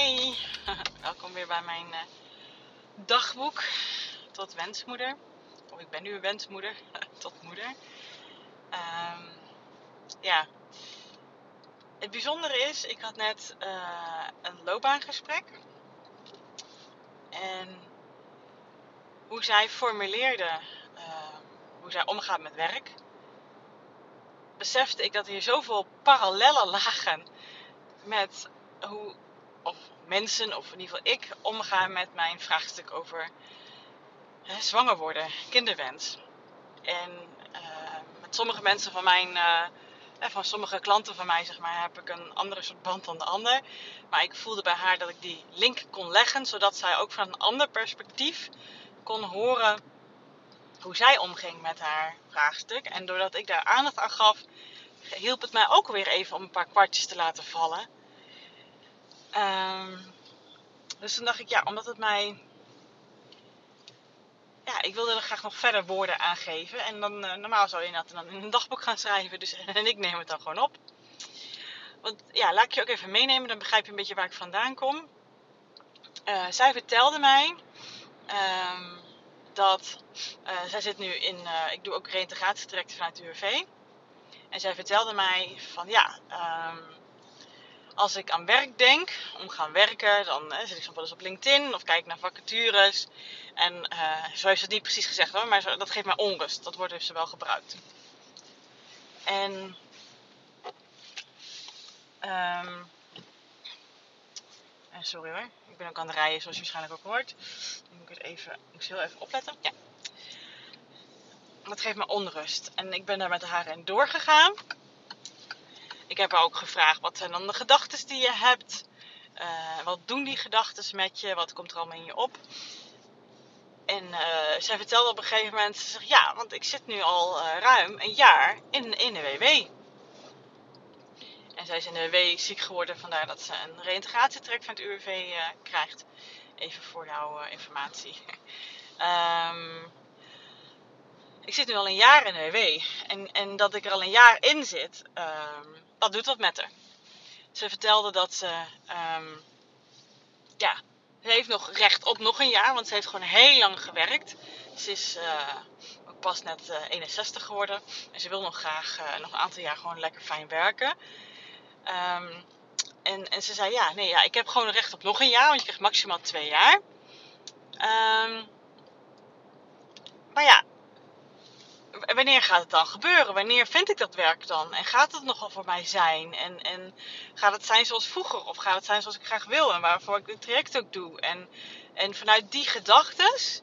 Hey, welkom weer bij mijn uh, dagboek tot wensmoeder. Of ik ben nu een wensmoeder tot moeder. Um, ja, het bijzondere is, ik had net uh, een loopbaangesprek. En hoe zij formuleerde uh, hoe zij omgaat met werk, besefte ik dat hier zoveel parallellen lagen met hoe of mensen, of in ieder geval ik, omga met mijn vraagstuk over zwanger worden, kinderwens. En uh, met sommige mensen van mijn, uh, van sommige klanten van mij, zeg maar, heb ik een andere soort band dan de ander. Maar ik voelde bij haar dat ik die link kon leggen, zodat zij ook van een ander perspectief kon horen hoe zij omging met haar vraagstuk. En doordat ik daar aandacht aan gaf, hielp het mij ook weer even om een paar kwartjes te laten vallen. Um, dus toen dacht ik, ja, omdat het mij. Ja, ik wilde er graag nog verder woorden aan geven. En dan, uh, normaal zou je dat dan in een dagboek gaan schrijven. Dus, en ik neem het dan gewoon op. Want ja, laat ik je ook even meenemen, dan begrijp je een beetje waar ik vandaan kom. Uh, zij vertelde mij um, dat. Uh, zij zit nu in. ik doe ook reïntegratietrajecten vanuit de UWV. En zij vertelde mij van ja. Um, als ik aan werk denk, om gaan werken, dan zit ik soms wel eens op LinkedIn of kijk naar vacatures. En uh, zo heeft ze het niet precies gezegd hoor, maar dat geeft mij onrust. Dat woord heeft ze wel gebruikt. En um, sorry hoor, ik ben ook aan het rijden zoals je waarschijnlijk ook hoort. Dan moet ik even, moet ik heel even opletten. Ja. Dat geeft me onrust. En ik ben daar met haar in doorgegaan. Ik heb haar ook gevraagd, wat zijn dan de gedachten die je hebt? Uh, wat doen die gedachten met je? Wat komt er allemaal in je op? En uh, zij vertelde op een gegeven moment, ze zegt, ja, want ik zit nu al uh, ruim een jaar in, in de WW. En zij is in de WW ziek geworden, vandaar dat ze een reïntegratietrek van het UWV krijgt. Even voor jouw informatie. um, ik zit nu al een jaar in de WW. En, en dat ik er al een jaar in zit, um, dat doet wat met haar. Ze vertelde dat ze, um, ja, ze heeft nog recht op nog een jaar, want ze heeft gewoon heel lang gewerkt. Ze is ook pas net uh, 61 geworden en ze wil nog graag uh, nog een aantal jaar gewoon lekker fijn werken. Um, en, en ze zei, ja, nee, ja, ik heb gewoon recht op nog een jaar, want je krijgt maximaal twee jaar. Um, maar ja, wanneer gaat het dan gebeuren? Wanneer vind ik dat werk dan? En gaat het nogal voor mij zijn? En, en gaat het zijn zoals vroeger? Of gaat het zijn zoals ik graag wil en waarvoor ik het traject ook doe? En, en vanuit die gedachtes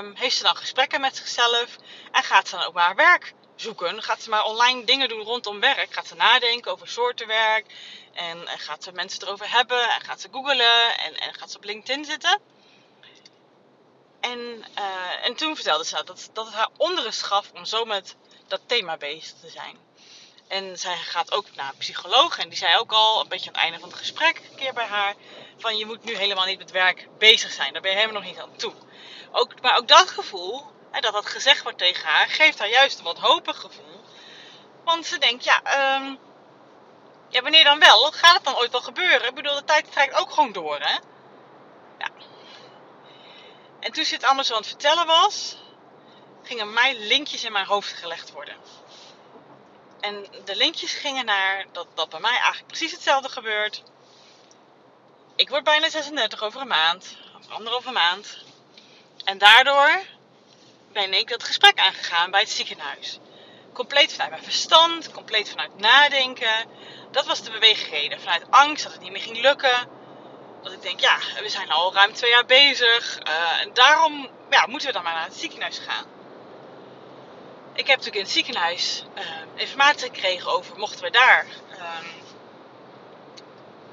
um, heeft ze dan gesprekken met zichzelf en gaat ze dan ook maar werk zoeken. Gaat ze maar online dingen doen rondom werk. Gaat ze nadenken over soorten werk. En, en gaat ze mensen erover hebben. En gaat ze googlen. En, en gaat ze op LinkedIn zitten. En, uh, en toen vertelde ze dat, dat het haar onrust gaf om zo met dat thema bezig te zijn. En zij gaat ook naar een psycholoog. En die zei ook al, een beetje aan het einde van het gesprek, een keer bij haar: van je moet nu helemaal niet met werk bezig zijn. Daar ben je helemaal nog niet aan toe. Ook, maar ook dat gevoel, hè, dat dat gezegd wordt tegen haar, geeft haar juist een wat hopig gevoel. Want ze denkt, ja, um, ja, wanneer dan wel? Gaat het dan ooit wel gebeuren? Ik bedoel, de tijd trekt ook gewoon door, hè? En toen ze het allemaal zo aan het vertellen was, gingen mij linkjes in mijn hoofd gelegd worden. En de linkjes gingen naar dat, dat bij mij eigenlijk precies hetzelfde gebeurt. Ik word bijna 36 over een maand, of anderhalve maand. En daardoor ben ik dat gesprek aangegaan bij het ziekenhuis. Compleet vanuit mijn verstand, compleet vanuit nadenken. Dat was de beweegreden. Vanuit angst dat het niet meer ging lukken dat ik denk, ja, we zijn al ruim twee jaar bezig. Uh, en daarom ja, moeten we dan maar naar het ziekenhuis gaan. Ik heb natuurlijk in het ziekenhuis uh, informatie gekregen over mochten we daar uh,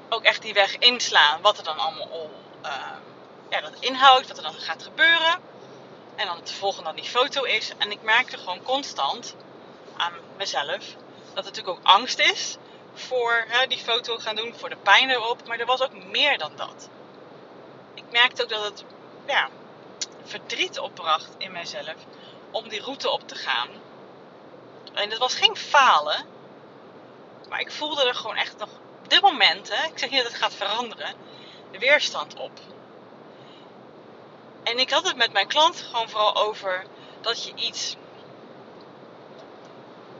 ook echt die weg inslaan. Wat er dan allemaal ja, dat inhoudt, wat er dan gaat gebeuren. En dan het volgende dan die foto is. En ik merkte gewoon constant aan mezelf dat er natuurlijk ook angst is voor hè, die foto gaan doen, voor de pijn erop. Maar er was ook meer dan dat. Ik merkte ook dat het ja, verdriet opbracht in mijzelf om die route op te gaan. En het was geen falen. Maar ik voelde er gewoon echt nog op dit moment, hè, ik zeg niet dat het gaat veranderen. de weerstand op. En ik had het met mijn klant gewoon vooral over dat je iets.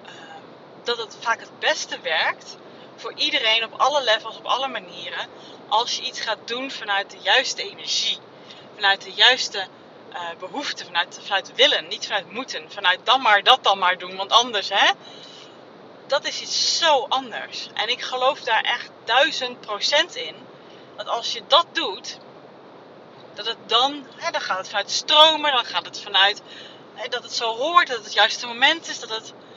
Ehm, dat het vaak het beste werkt voor iedereen op alle levels, op alle manieren. Als je iets gaat doen vanuit de juiste energie. Vanuit de juiste uh, behoefte, vanuit, vanuit willen, niet vanuit moeten. Vanuit dan maar dat dan maar doen, want anders hè. Dat is iets zo anders. En ik geloof daar echt duizend procent in. Dat als je dat doet, dat het dan, hè, dan gaat het vanuit stromen, dan gaat het vanuit hè, dat het zo hoort, dat het het juiste moment is, dat het eh,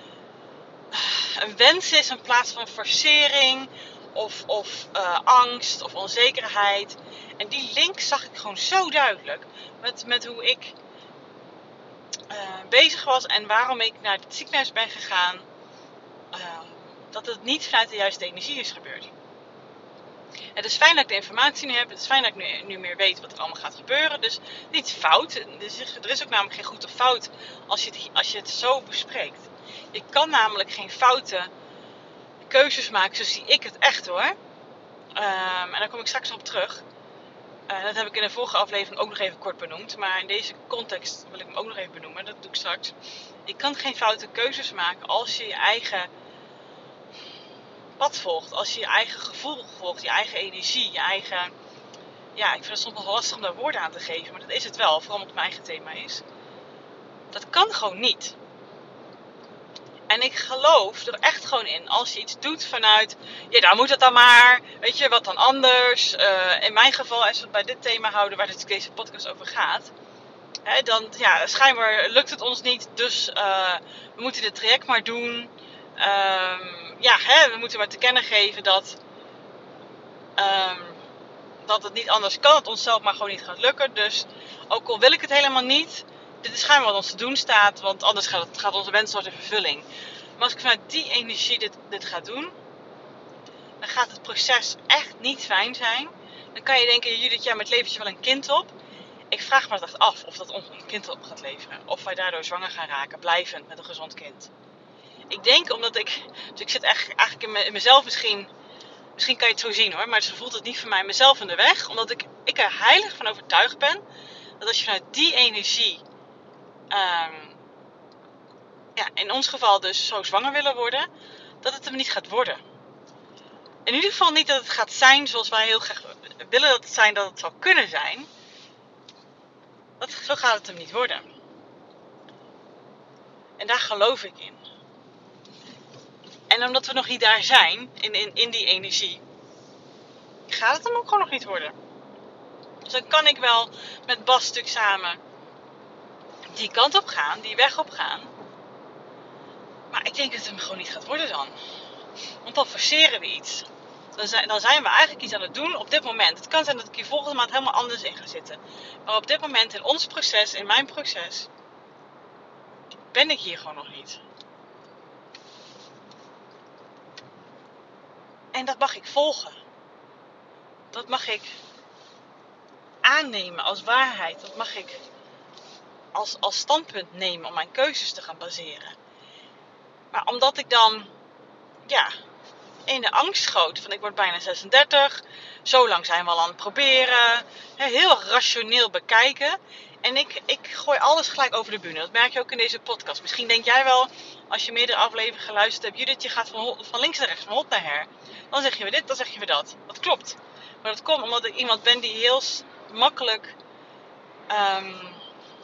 een wens is in plaats van forcering of, of uh, angst of onzekerheid. En die link zag ik gewoon zo duidelijk met, met hoe ik uh, bezig was en waarom ik naar het ziekenhuis ben gegaan. Uh, dat het niet vanuit de juiste energie is gebeurd. Het is fijn dat ik de informatie nu heb. Het is fijn dat ik nu, meer weet wat er allemaal gaat gebeuren. Dus niet fout. Er is ook namelijk geen goed of fout als je het, als je het zo bespreekt. Je kan namelijk geen foute keuzes maken. Zo zie ik het echt hoor. Um, en daar kom ik straks op terug. Uh, dat heb ik in de vorige aflevering ook nog even kort benoemd. Maar in deze context wil ik hem ook nog even benoemen. Dat doe ik straks. Je kan geen foute keuzes maken als je je eigen pad volgt. Als je je eigen gevoel volgt. Je eigen energie. Je eigen... Ja, ik vind het soms nog lastig om daar woorden aan te geven. Maar dat is het wel. Vooral omdat het mijn eigen thema is. Dat kan gewoon niet. En ik geloof er echt gewoon in. Als je iets doet vanuit, ja, dan moet het dan maar. Weet je, wat dan anders. Uh, in mijn geval, als we het bij dit thema houden waar deze podcast over gaat. Hè, dan, ja, schijnbaar lukt het ons niet. Dus uh, we moeten dit traject maar doen. Um, ja, hè, we moeten maar te kennen geven dat, um, dat het niet anders kan. Het onszelf maar gewoon niet gaat lukken. Dus ook al wil ik het helemaal niet, dit is schijnbaar wat ons te doen staat, want anders gaat, het, gaat onze wens worden in vervulling. Maar als ik vanuit die energie dit, dit ga doen, dan gaat het proces echt niet fijn zijn. Dan kan je denken, Judith, ja, met levert je wel een kind op. Ik vraag me echt af of dat ons een kind op gaat leveren. Of wij daardoor zwanger gaan raken, blijvend met een gezond kind. Ik denk omdat ik, dus ik zit echt, eigenlijk in, mezelf misschien, misschien kan je het zo zien hoor, maar ze voelt het niet voor mij mezelf in de weg. Omdat ik, ik er heilig van overtuigd ben dat als je vanuit die energie um, ja, in ons geval dus zo zwanger willen worden, dat het hem niet gaat worden. In ieder geval niet dat het gaat zijn zoals wij heel graag willen dat het zijn, dat het zou kunnen zijn. Dat, zo gaat het hem niet worden. En daar geloof ik in. En omdat we nog niet daar zijn, in, in, in die energie, gaat het hem ook gewoon nog niet worden. Dus dan kan ik wel met Bas stuk samen die kant op gaan, die weg op gaan. Maar ik denk dat het hem gewoon niet gaat worden dan. Want dan forceren we iets. Zijn, dan zijn we eigenlijk iets aan het doen op dit moment. Het kan zijn dat ik hier volgende maand helemaal anders in ga zitten. Maar op dit moment in ons proces, in mijn proces, ben ik hier gewoon nog niet. En dat mag ik volgen. Dat mag ik aannemen als waarheid. Dat mag ik als, als standpunt nemen om mijn keuzes te gaan baseren. Maar omdat ik dan, ja, in de angst schoot van ik word bijna 36, zo lang zijn we al aan het proberen, heel rationeel bekijken. En ik, ik gooi alles gelijk over de bühne. Dat merk je ook in deze podcast. Misschien denk jij wel, als je meerdere afleveringen geluisterd hebt, Judith, je gaat van, van links naar rechts, van hot naar her. Dan zeg je weer dit, dan zeg je weer dat. Dat klopt. Maar dat komt omdat ik iemand ben die heel makkelijk um,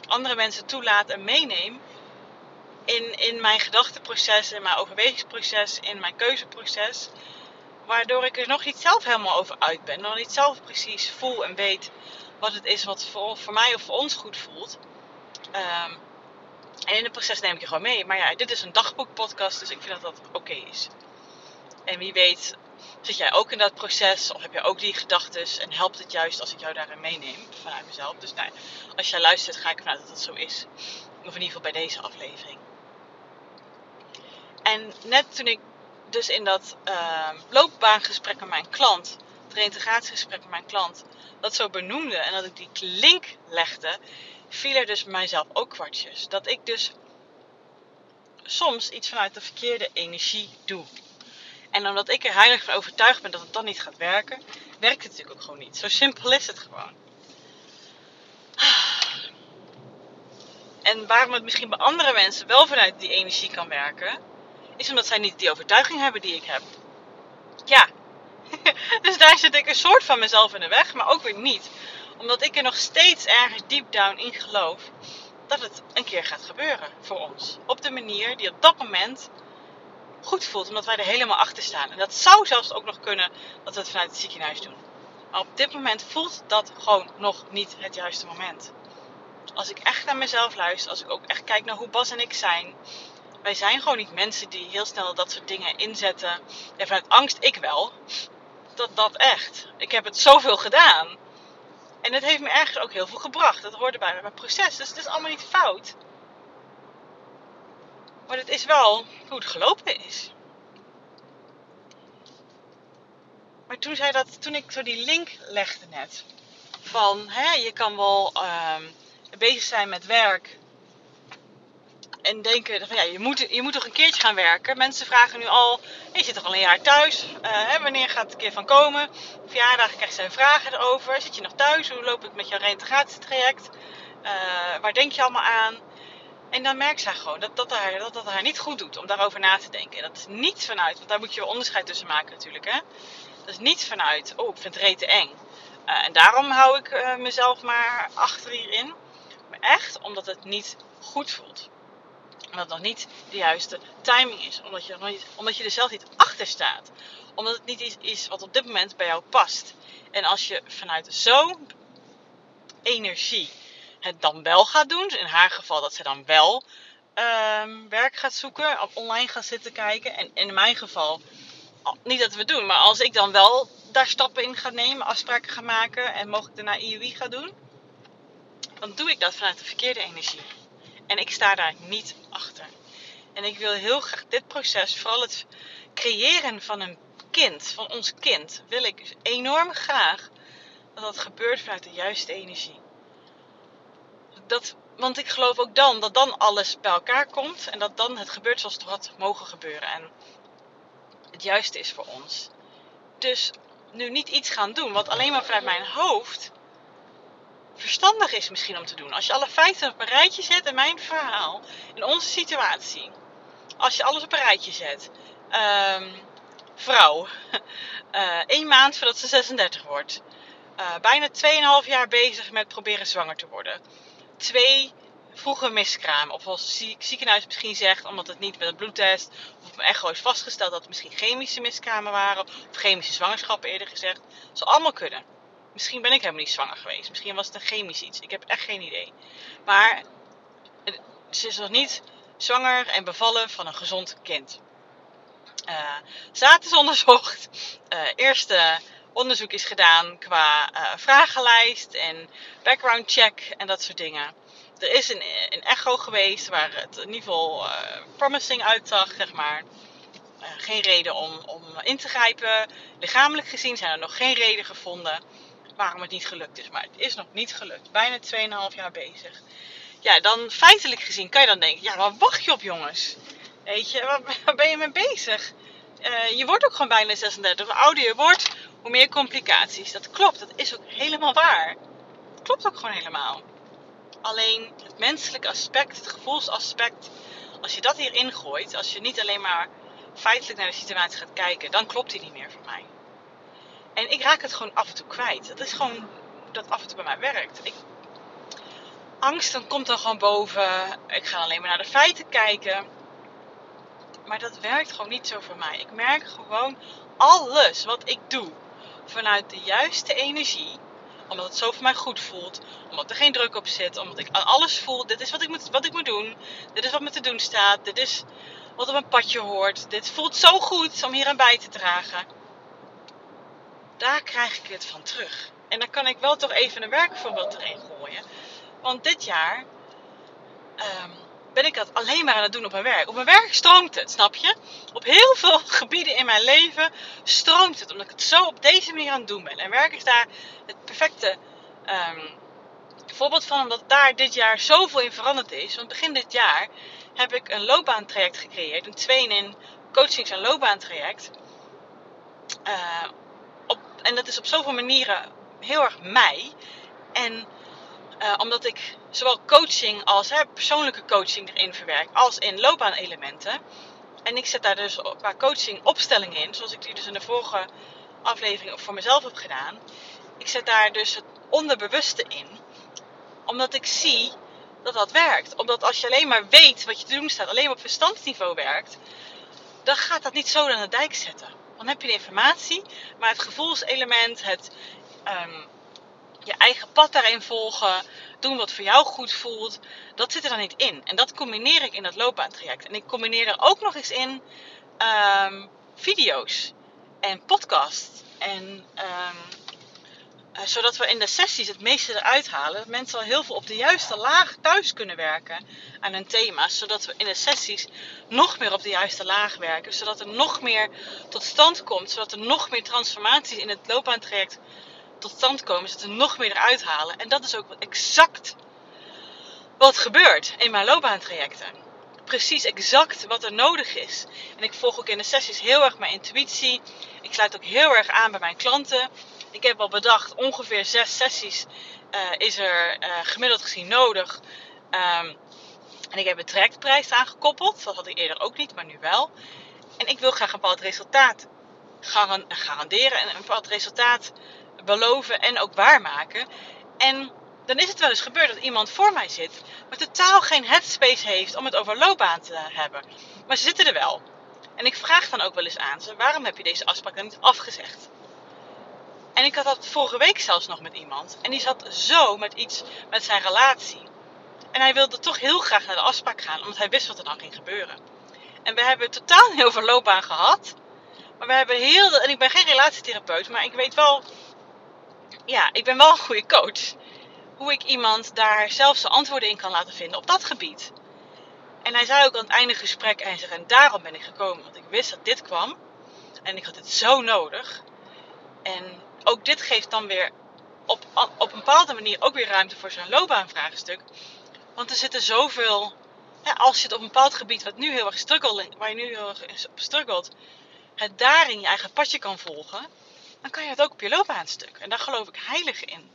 andere mensen toelaat en meeneem in, in mijn gedachteproces, in mijn overwegingsproces, in mijn keuzeproces. Waardoor ik er nog niet zelf helemaal over uit ben. Nog niet zelf precies voel en weet wat het is wat voor, voor mij of voor ons goed voelt. Um, en in het proces neem ik je gewoon mee. Maar ja, dit is een dagboekpodcast, dus ik vind dat dat oké is. En wie weet Zit jij ook in dat proces of heb je ook die gedachten en helpt het juist als ik jou daarin meeneem vanuit mezelf? Dus nou, als jij luistert, ga ik vanuit dat het zo is. Of in ieder geval bij deze aflevering. En net toen ik dus in dat uh, loopbaangesprek met mijn klant, het reintegratiegesprek met mijn klant, dat zo benoemde en dat ik die link legde, viel er dus mijzelf ook kwartjes. Dat ik dus soms iets vanuit de verkeerde energie doe. En omdat ik er heilig van overtuigd ben dat het dan niet gaat werken, werkt het natuurlijk ook gewoon niet. Zo simpel is het gewoon. En waarom het misschien bij andere mensen wel vanuit die energie kan werken, is omdat zij niet die overtuiging hebben die ik heb. Ja, dus daar zit ik een soort van mezelf in de weg, maar ook weer niet. Omdat ik er nog steeds ergens deep down in geloof dat het een keer gaat gebeuren voor ons. Op de manier die op dat moment goed voelt, omdat wij er helemaal achter staan. En dat zou zelfs ook nog kunnen dat we het vanuit het ziekenhuis doen. Maar op dit moment voelt dat gewoon nog niet het juiste moment. Als ik echt naar mezelf luister, als ik ook echt kijk naar hoe Bas en ik zijn. Wij zijn gewoon niet mensen die heel snel dat soort dingen inzetten. En vanuit angst, ik wel. Dat, dat echt. Ik heb het zoveel gedaan. En het heeft me ergens ook heel veel gebracht. Dat hoorde bij mijn proces. Dus het is allemaal niet fout. Maar het is wel hoe het gelopen is. Maar toen, zei dat, toen ik zo die link legde net. Van hè, je kan wel uh, bezig zijn met werk. En denken van ja, je moet, je moet toch een keertje gaan werken. Mensen vragen nu al, je zit toch al een jaar thuis. Uh, hè, wanneer gaat het een keer van komen? Verjaardag krijg je vragen erover. Zit je nog thuis? Hoe loopt het met jouw reintegratietraject? Uh, waar denk je allemaal aan? En dan merkt zij gewoon dat dat, haar, dat dat haar niet goed doet om daarover na te denken. En dat is niet vanuit, want daar moet je onderscheid tussen maken natuurlijk. Hè? Dat is niet vanuit, oh ik vind het rete eng. Uh, en daarom hou ik uh, mezelf maar achter hierin. Maar echt omdat het niet goed voelt. Omdat het nog niet de juiste timing is. Omdat je, nog niet, omdat je er zelf niet achter staat. Omdat het niet iets is wat op dit moment bij jou past. En als je vanuit zo'n energie dan wel gaat doen. Dus in haar geval dat ze dan wel um, werk gaat zoeken, op online gaat zitten kijken. En in mijn geval, niet dat we doen, maar als ik dan wel daar stappen in ga nemen, afspraken ga maken en mogelijk daarna IUI ga doen, dan doe ik dat vanuit de verkeerde energie. En ik sta daar niet achter. En ik wil heel graag dit proces, vooral het creëren van een kind, van ons kind, wil ik enorm graag dat dat gebeurt vanuit de juiste energie dat, want ik geloof ook dan dat dan alles bij elkaar komt en dat dan het gebeurt zoals het had mogen gebeuren. En het juiste is voor ons. Dus nu niet iets gaan doen wat alleen maar vanuit mijn hoofd verstandig is misschien om te doen. Als je alle feiten op een rijtje zet in mijn verhaal, in onze situatie. Als je alles op een rijtje zet. Um, vrouw. Uh, maand voordat ze 36 wordt. Uh, bijna 2,5 jaar bezig met proberen zwanger te worden twee vroege miskramen. Of als ziekenhuis misschien zegt, omdat het niet met een bloedtest of een echo is vastgesteld dat het misschien chemische miskramen waren. Of chemische zwangerschappen eerder gezegd. Dat zou allemaal kunnen. Misschien ben ik helemaal niet zwanger geweest. Misschien was het een chemisch iets. Ik heb echt geen idee. Maar ze is nog niet zwanger en bevallen van een gezond kind. Uh, status onderzocht. Uh, eerste onderzoek is gedaan qua uh, vragenlijst en background check en dat soort dingen. Er is een, een echo geweest waar het in ieder geval uh, promising uitzag, zeg maar. Uh, geen reden om, om in te grijpen. Lichamelijk gezien zijn er nog geen reden gevonden waarom het niet gelukt is. Maar het is nog niet gelukt. Bijna 2,5 jaar bezig. Ja, dan feitelijk gezien kan je dan denken, ja, waar wacht je op jongens? Weet je, waar, waar ben je mee bezig? Uh, je wordt ook gewoon bijna 36. Hoe ouder je wordt, hoe meer complicaties. Dat klopt, dat is ook helemaal waar. Dat klopt ook gewoon helemaal. Alleen het menselijke aspect, het gevoelsaspect, als je dat hierin gooit, als je niet alleen maar feitelijk naar de situatie gaat kijken, dan klopt die niet meer voor mij. En ik raak het gewoon af en toe kwijt. Dat is gewoon dat af en toe bij mij werkt. Angst dan komt dan gewoon boven. Ik ga alleen maar naar de feiten kijken. Maar dat werkt gewoon niet zo voor mij. Ik merk gewoon alles wat ik doe vanuit de juiste energie. Omdat het zo voor mij goed voelt. Omdat er geen druk op zit. Omdat ik aan alles voel. Dit is wat ik moet, wat ik moet doen. Dit is wat me te doen staat. Dit is wat op mijn padje hoort. Dit voelt zo goed om hier aan bij te dragen. Daar krijg ik het van terug. En dan kan ik wel toch even een werkvoorbeeld erin gooien. Want dit jaar um, ben ik dat alleen maar aan het doen op mijn werk. Op mijn werk stroomt het, snap je? Op heel veel gebieden in mijn leven stroomt het. Omdat ik het zo op deze manier aan het doen ben. En werk is daar het perfecte um, voorbeeld van. Omdat daar dit jaar zoveel in veranderd is. Want begin dit jaar heb ik een loopbaantraject gecreëerd. Een 2 in coachings- en loopbaantraject. Uh, op, en dat is op zoveel manieren heel erg mij. En uh, omdat ik zowel coaching als hè, persoonlijke coaching erin verwerk, als in loopbaanelementen. En ik zet daar dus qua coaching opstellingen in, zoals ik die dus in de vorige aflevering voor mezelf heb gedaan. Ik zet daar dus het onderbewuste in, omdat ik zie dat dat werkt. Omdat als je alleen maar weet wat je te doen staat, alleen maar op verstandsniveau werkt, dan gaat dat niet zo aan de dijk zetten. Dan heb je de informatie, maar het gevoelselement, het um, je eigen pad daarin volgen, doen wat voor jou goed voelt, dat zit er dan niet in. En dat combineer ik in dat loopbaantraject. En ik combineer er ook nog eens in um, video's en podcasts. En um, uh, zodat we in de sessies het meeste eruit halen. Dat mensen al heel veel op de juiste laag thuis kunnen werken aan hun thema's. Zodat we in de sessies nog meer op de juiste laag werken. Zodat er nog meer tot stand komt. Zodat er nog meer transformaties in het loopbaantraject tot stand komen. Zodat we nog meer eruit halen. En dat is ook exact wat gebeurt in mijn loopbaantrajecten. Precies exact wat er nodig is. En ik volg ook in de sessies heel erg mijn intuïtie. Ik sluit ook heel erg aan bij mijn klanten. Ik heb al bedacht, ongeveer zes sessies uh, is er uh, gemiddeld gezien nodig. Um, en ik heb een trajectprijs aangekoppeld. Dat had ik eerder ook niet, maar nu wel. En ik wil graag een bepaald resultaat garanderen en een bepaald resultaat beloven en ook waarmaken. En dan is het wel eens gebeurd dat iemand voor mij zit, maar totaal geen headspace heeft om het over loopbaan te hebben. Maar ze zitten er wel. En ik vraag dan ook wel eens aan ze: waarom heb je deze afspraak dan niet afgezegd? En ik had dat vorige week zelfs nog met iemand. En die zat zo met iets met zijn relatie. En hij wilde toch heel graag naar de afspraak gaan, omdat hij wist wat er dan ging gebeuren. En we hebben totaal heel veel loopbaan gehad. Maar we hebben heel. En ik ben geen relatietherapeut, maar ik weet wel. Ja, ik ben wel een goede coach. Hoe ik iemand daar zelf zijn antwoorden in kan laten vinden op dat gebied. En hij zei ook aan het einde gesprek: en, en daarom ben ik gekomen, want ik wist dat dit kwam. En ik had dit zo nodig. En ook dit geeft dan weer op, op een bepaalde manier ook weer ruimte voor zo'n loopbaanvraagstuk. Want er zitten zoveel. als je het op een bepaald gebied wat nu heel erg struggelt, waar je nu heel erg op struggelt, het daarin je eigen padje kan volgen, dan kan je het ook op je loopbaanstuk. En daar geloof ik heilig in.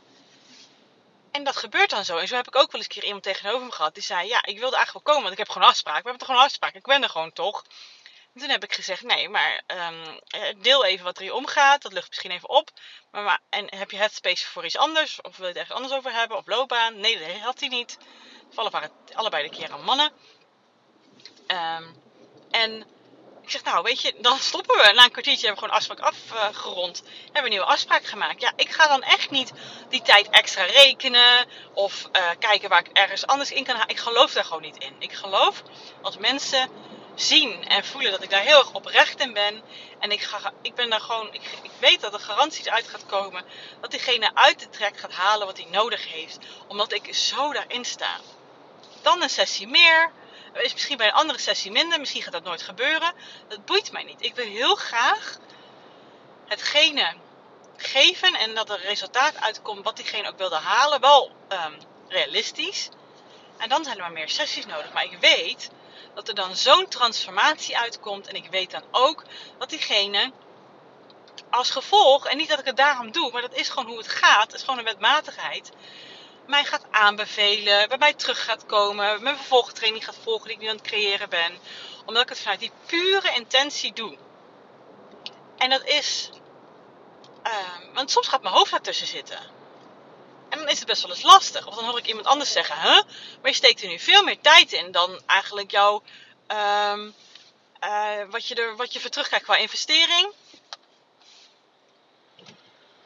En dat gebeurt dan zo. En zo heb ik ook wel eens een keer iemand tegenover me gehad die zei: Ja, ik wilde eigenlijk wel komen, want ik heb gewoon afspraak. We hebben toch gewoon afspraak. Ik ben er gewoon toch. En toen heb ik gezegd, nee, maar um, deel even wat er hier omgaat. Dat lucht misschien even op. Maar, maar, en heb je headspace voor iets anders? Of wil je het ergens anders over hebben? Of loopbaan? Nee, dat had hij niet. Vallen waren allebei de keren mannen. Um, en ik zeg, nou weet je, dan stoppen we. Na een kwartiertje hebben we gewoon afspraak afgerond. Hebben we een nieuwe afspraak gemaakt. Ja, ik ga dan echt niet die tijd extra rekenen. Of uh, kijken waar ik ergens anders in kan halen. Ik geloof daar gewoon niet in. Ik geloof als mensen zien en voelen dat ik daar heel erg oprecht in ben. En ik, ga, ik ben daar gewoon, ik, ik weet dat er garanties uit gaat komen. Dat diegene uit de trek gaat halen wat hij nodig heeft. Omdat ik zo daarin sta. Dan een sessie meer. Is misschien bij een andere sessie minder. Misschien gaat dat nooit gebeuren. Dat boeit mij niet. Ik wil heel graag hetgene geven. En dat er resultaat uitkomt wat diegene ook wilde halen. Wel um, realistisch. En dan zijn er maar meer sessies nodig. Maar ik weet dat er dan zo'n transformatie uitkomt. En ik weet dan ook dat diegene als gevolg, en niet dat ik het daarom doe, maar dat is gewoon hoe het gaat, het is gewoon een wetmatigheid, mij gaat aanbevelen, bij mij terug gaat komen, mijn vervolgtraining gaat volgen die ik nu aan het creëren ben. Omdat ik het vanuit die pure intentie doe. En dat is. Uh, want soms gaat mijn hoofd daartussen zitten. En dan is het best wel eens lastig. Of dan hoor ik iemand anders zeggen, huh? maar je steekt er nu veel meer tijd in dan eigenlijk jouw, um, uh, wat, je er, wat je voor terugkrijgt qua investering.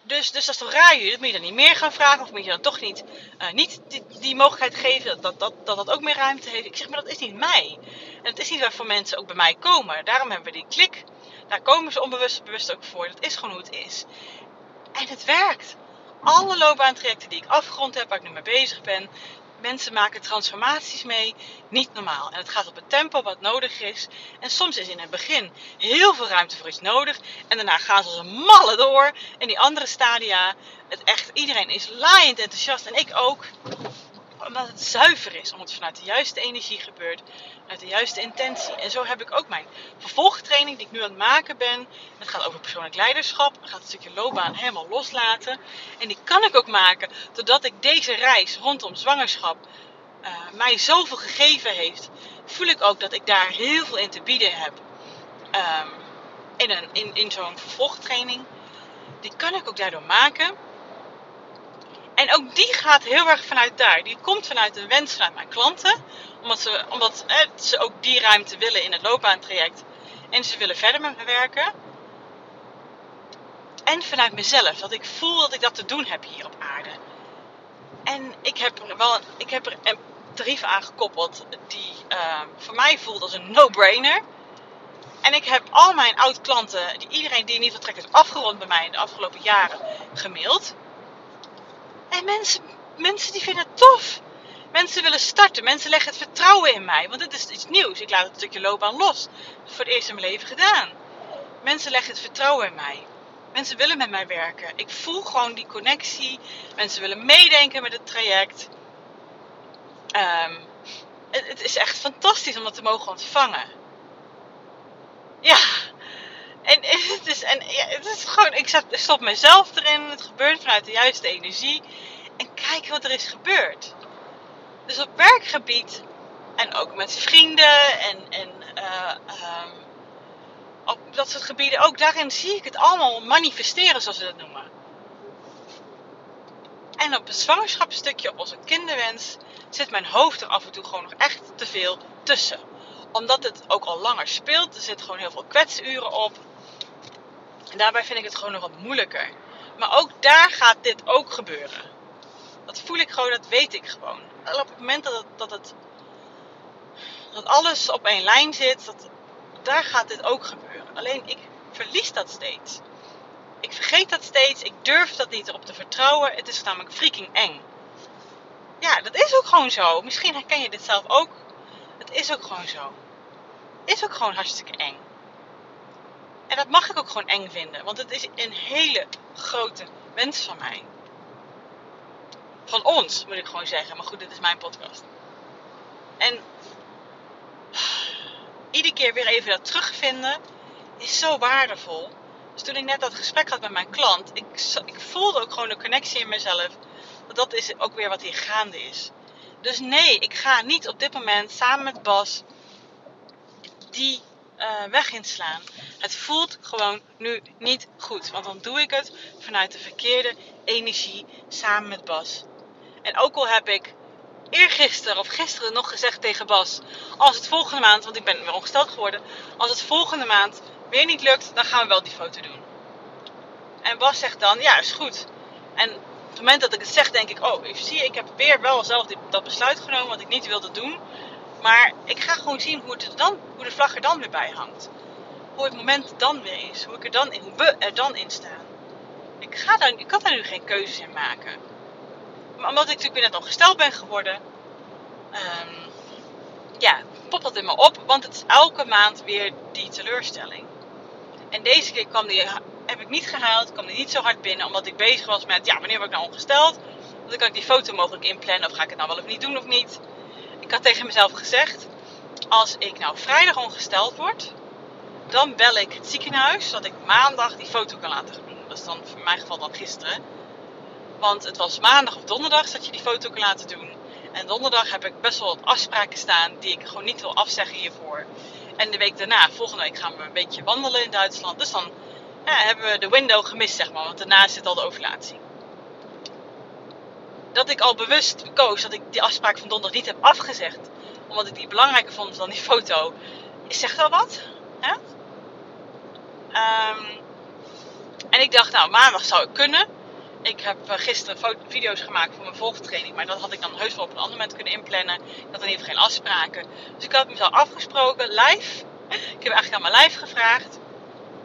Dus, dus dat is toch raar jullie? Dat moet je dan niet meer gaan vragen? Of moet je dan toch niet, uh, niet die, mogelijkheid geven dat dat, dat dat ook meer ruimte heeft? Ik zeg, maar dat is niet mij. En het is niet waarvoor mensen ook bij mij komen. Daarom hebben we die klik. Daar komen ze onbewust bewust ook voor. Dat is gewoon hoe het is. En het werkt alle loopbaantrajecten die ik afgerond heb, waar ik nu mee bezig ben, mensen maken transformaties mee. Niet normaal. En het gaat op het tempo wat nodig is. En soms is in het begin heel veel ruimte voor iets nodig. En daarna gaan ze als een malle door. In die andere stadia, het echt, iedereen is laaiend enthousiast. En ik ook. Omdat het zuiver is, omdat het vanuit de juiste energie gebeurt, vanuit de juiste intentie. En zo heb ik ook mijn vervolgtraining die ik nu aan het maken ben. Het gaat over persoonlijk leiderschap, het gaat een stukje loopbaan helemaal loslaten. En die kan ik ook maken doordat ik deze reis rondom zwangerschap uh, mij zoveel gegeven heeft. Voel ik ook dat ik daar heel veel in te bieden heb. Um, in, een, in, in zo'n vervolgtraining. Die kan ik ook daardoor maken. En ook die gaat heel erg vanuit daar. Die komt vanuit een wens vanuit mijn klanten. Omdat ze, omdat, ze ook die ruimte willen in het loopbaantraject. En ze willen verder met me werken. En vanuit mezelf. Dat ik voel dat ik dat te doen heb hier op aarde. En ik heb er wel ik heb er een tarief aan gekoppeld die uh, voor mij voelt als een no-brainer. En ik heb al mijn oud-klanten, iedereen die in ieder geval trek is afgerond bij mij in de afgelopen jaren, gemaild. En mensen, mensen die vinden het tof. Mensen willen starten. Mensen leggen het vertrouwen in mij. Want het is iets nieuws. Ik laat het stukje loopbaan los. Voor het eerst in mijn leven gedaan. Mensen leggen het vertrouwen in mij. Mensen willen met mij werken. Ik voel gewoon die connectie. Mensen willen meedenken met het traject. Het, het, is echt fantastisch om dat te mogen ontvangen. Ja. En het is, en, het is gewoon, ik stop mezelf erin. Het gebeurt vanuit de juiste energie. En kijk wat er is gebeurd. Dus op werkgebied en ook met vrienden en, en uh, um, op dat soort gebieden, ook daarin zie ik het allemaal manifesteren, zoals ze dat noemen. En op het zwangerschapsstukje, op onze kinderwens, zit mijn hoofd er af en toe gewoon nog echt te veel tussen. Omdat het ook al langer speelt, er zitten gewoon heel veel kwetsuren op. En daarbij vind ik het gewoon nog wat moeilijker. Maar ook daar gaat dit ook gebeuren. Dat voel ik gewoon, dat weet ik gewoon. op het moment dat dat het dat alles op één lijn zit, dat, daar gaat dit ook gebeuren. Alleen ik verlies dat steeds. Ik vergeet dat steeds. Ik durf dat niet erop te vertrouwen. Het is namelijk freaking eng. Ja, dat is ook gewoon zo. Misschien herken je dit zelf ook. Het is ook gewoon zo. Het is ook gewoon hartstikke eng. En dat mag ik ook gewoon eng vinden. Want het is een hele grote wens van mij. Van ons, moet ik gewoon zeggen. Maar goed, dit is mijn podcast. En iedere keer weer even dat terugvinden is zo waardevol. Dus toen ik net dat gesprek had met mijn klant, ik, ik voelde ook gewoon een connectie in mezelf. Dat dat is ook weer wat hier gaande is. Dus nee, ik ga niet op dit moment samen met Bas die uh, weg inslaan. Het voelt gewoon nu niet goed. Want dan doe ik het vanuit de verkeerde energie samen met Bas. En ook al heb ik eergisteren of gisteren nog gezegd tegen Bas: Als het volgende maand, want ik ben weer ongesteld geworden, als het volgende maand weer niet lukt, dan gaan we wel die foto doen. En Bas zegt dan: Ja, is goed. En op het moment dat ik het zeg, denk ik: Oh, zie ik heb weer wel zelf dat besluit genomen wat ik niet wilde doen. Maar ik ga gewoon zien hoe, het dan, hoe de vlag er dan weer bij hangt. Hoe het moment dan weer is. Hoe, ik er dan, we er dan in staan. Ik, ga daar, ik kan daar nu geen keuzes in maken. Maar omdat ik natuurlijk weer net al gesteld ben geworden. Um, ja, popt dat in me op. Want het is elke maand weer die teleurstelling. En deze keer kwam die, heb ik niet gehaald. kwam die niet zo hard binnen. Omdat ik bezig was met, ja, wanneer word ik nou ongesteld? Want dan kan ik die foto mogelijk inplannen. Of ga ik het nou wel of niet doen of niet? Ik had tegen mezelf gezegd, als ik nou vrijdag ongesteld word, dan bel ik het ziekenhuis, zodat ik maandag die foto kan laten doen. Dat is dan voor mijn geval dan gisteren. Want het was maandag of donderdag dat je die foto kan laten doen. En donderdag heb ik best wel wat afspraken staan die ik gewoon niet wil afzeggen hiervoor. En de week daarna, volgende week, gaan we een beetje wandelen in Duitsland. Dus dan ja, hebben we de window gemist, zeg maar. Want daarna zit al de ovulatie dat ik al bewust koos dat ik die afspraak van donderdag niet heb afgezegd. Omdat ik die belangrijker vond dan die foto. Zegt al wat. Hè? Um, en ik dacht, nou, maandag zou ik kunnen. Ik heb eh, gisteren video's gemaakt voor mijn volgtraining. Maar dat had ik dan heus wel op een ander moment kunnen inplannen. Ik had in ieder geval geen afspraken. Dus ik had mezelf afgesproken, live. Ik heb eigenlijk aan mijn live gevraagd.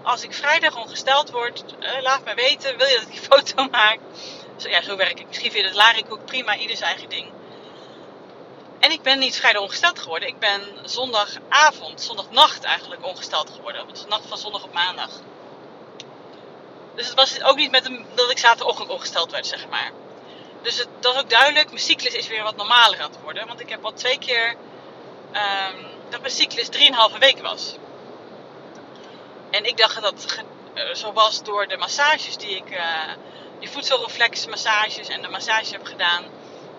Als ik vrijdag ongesteld word, uh, laat me weten. Wil je dat ik die foto maak? Zo, ja, zo werk ik. Misschien het ook prima, ieder zijn eigen ding. En ik ben niet vrijdag ongesteld geworden. Ik ben zondagavond, zondagnacht eigenlijk ongesteld geworden. Op de nacht van zondag op maandag. Dus het was ook niet met een, dat ik zaterdagochtend ongesteld werd, zeg maar. Dus het, dat is ook duidelijk, mijn cyclus is weer wat normaler aan het worden. Want ik heb al twee keer ehm, dat mijn cyclus 3,5 weken was. En ik dacht dat het uh, zo was door de massages die ik, uh, die voedselreflexmassages en de massage heb gedaan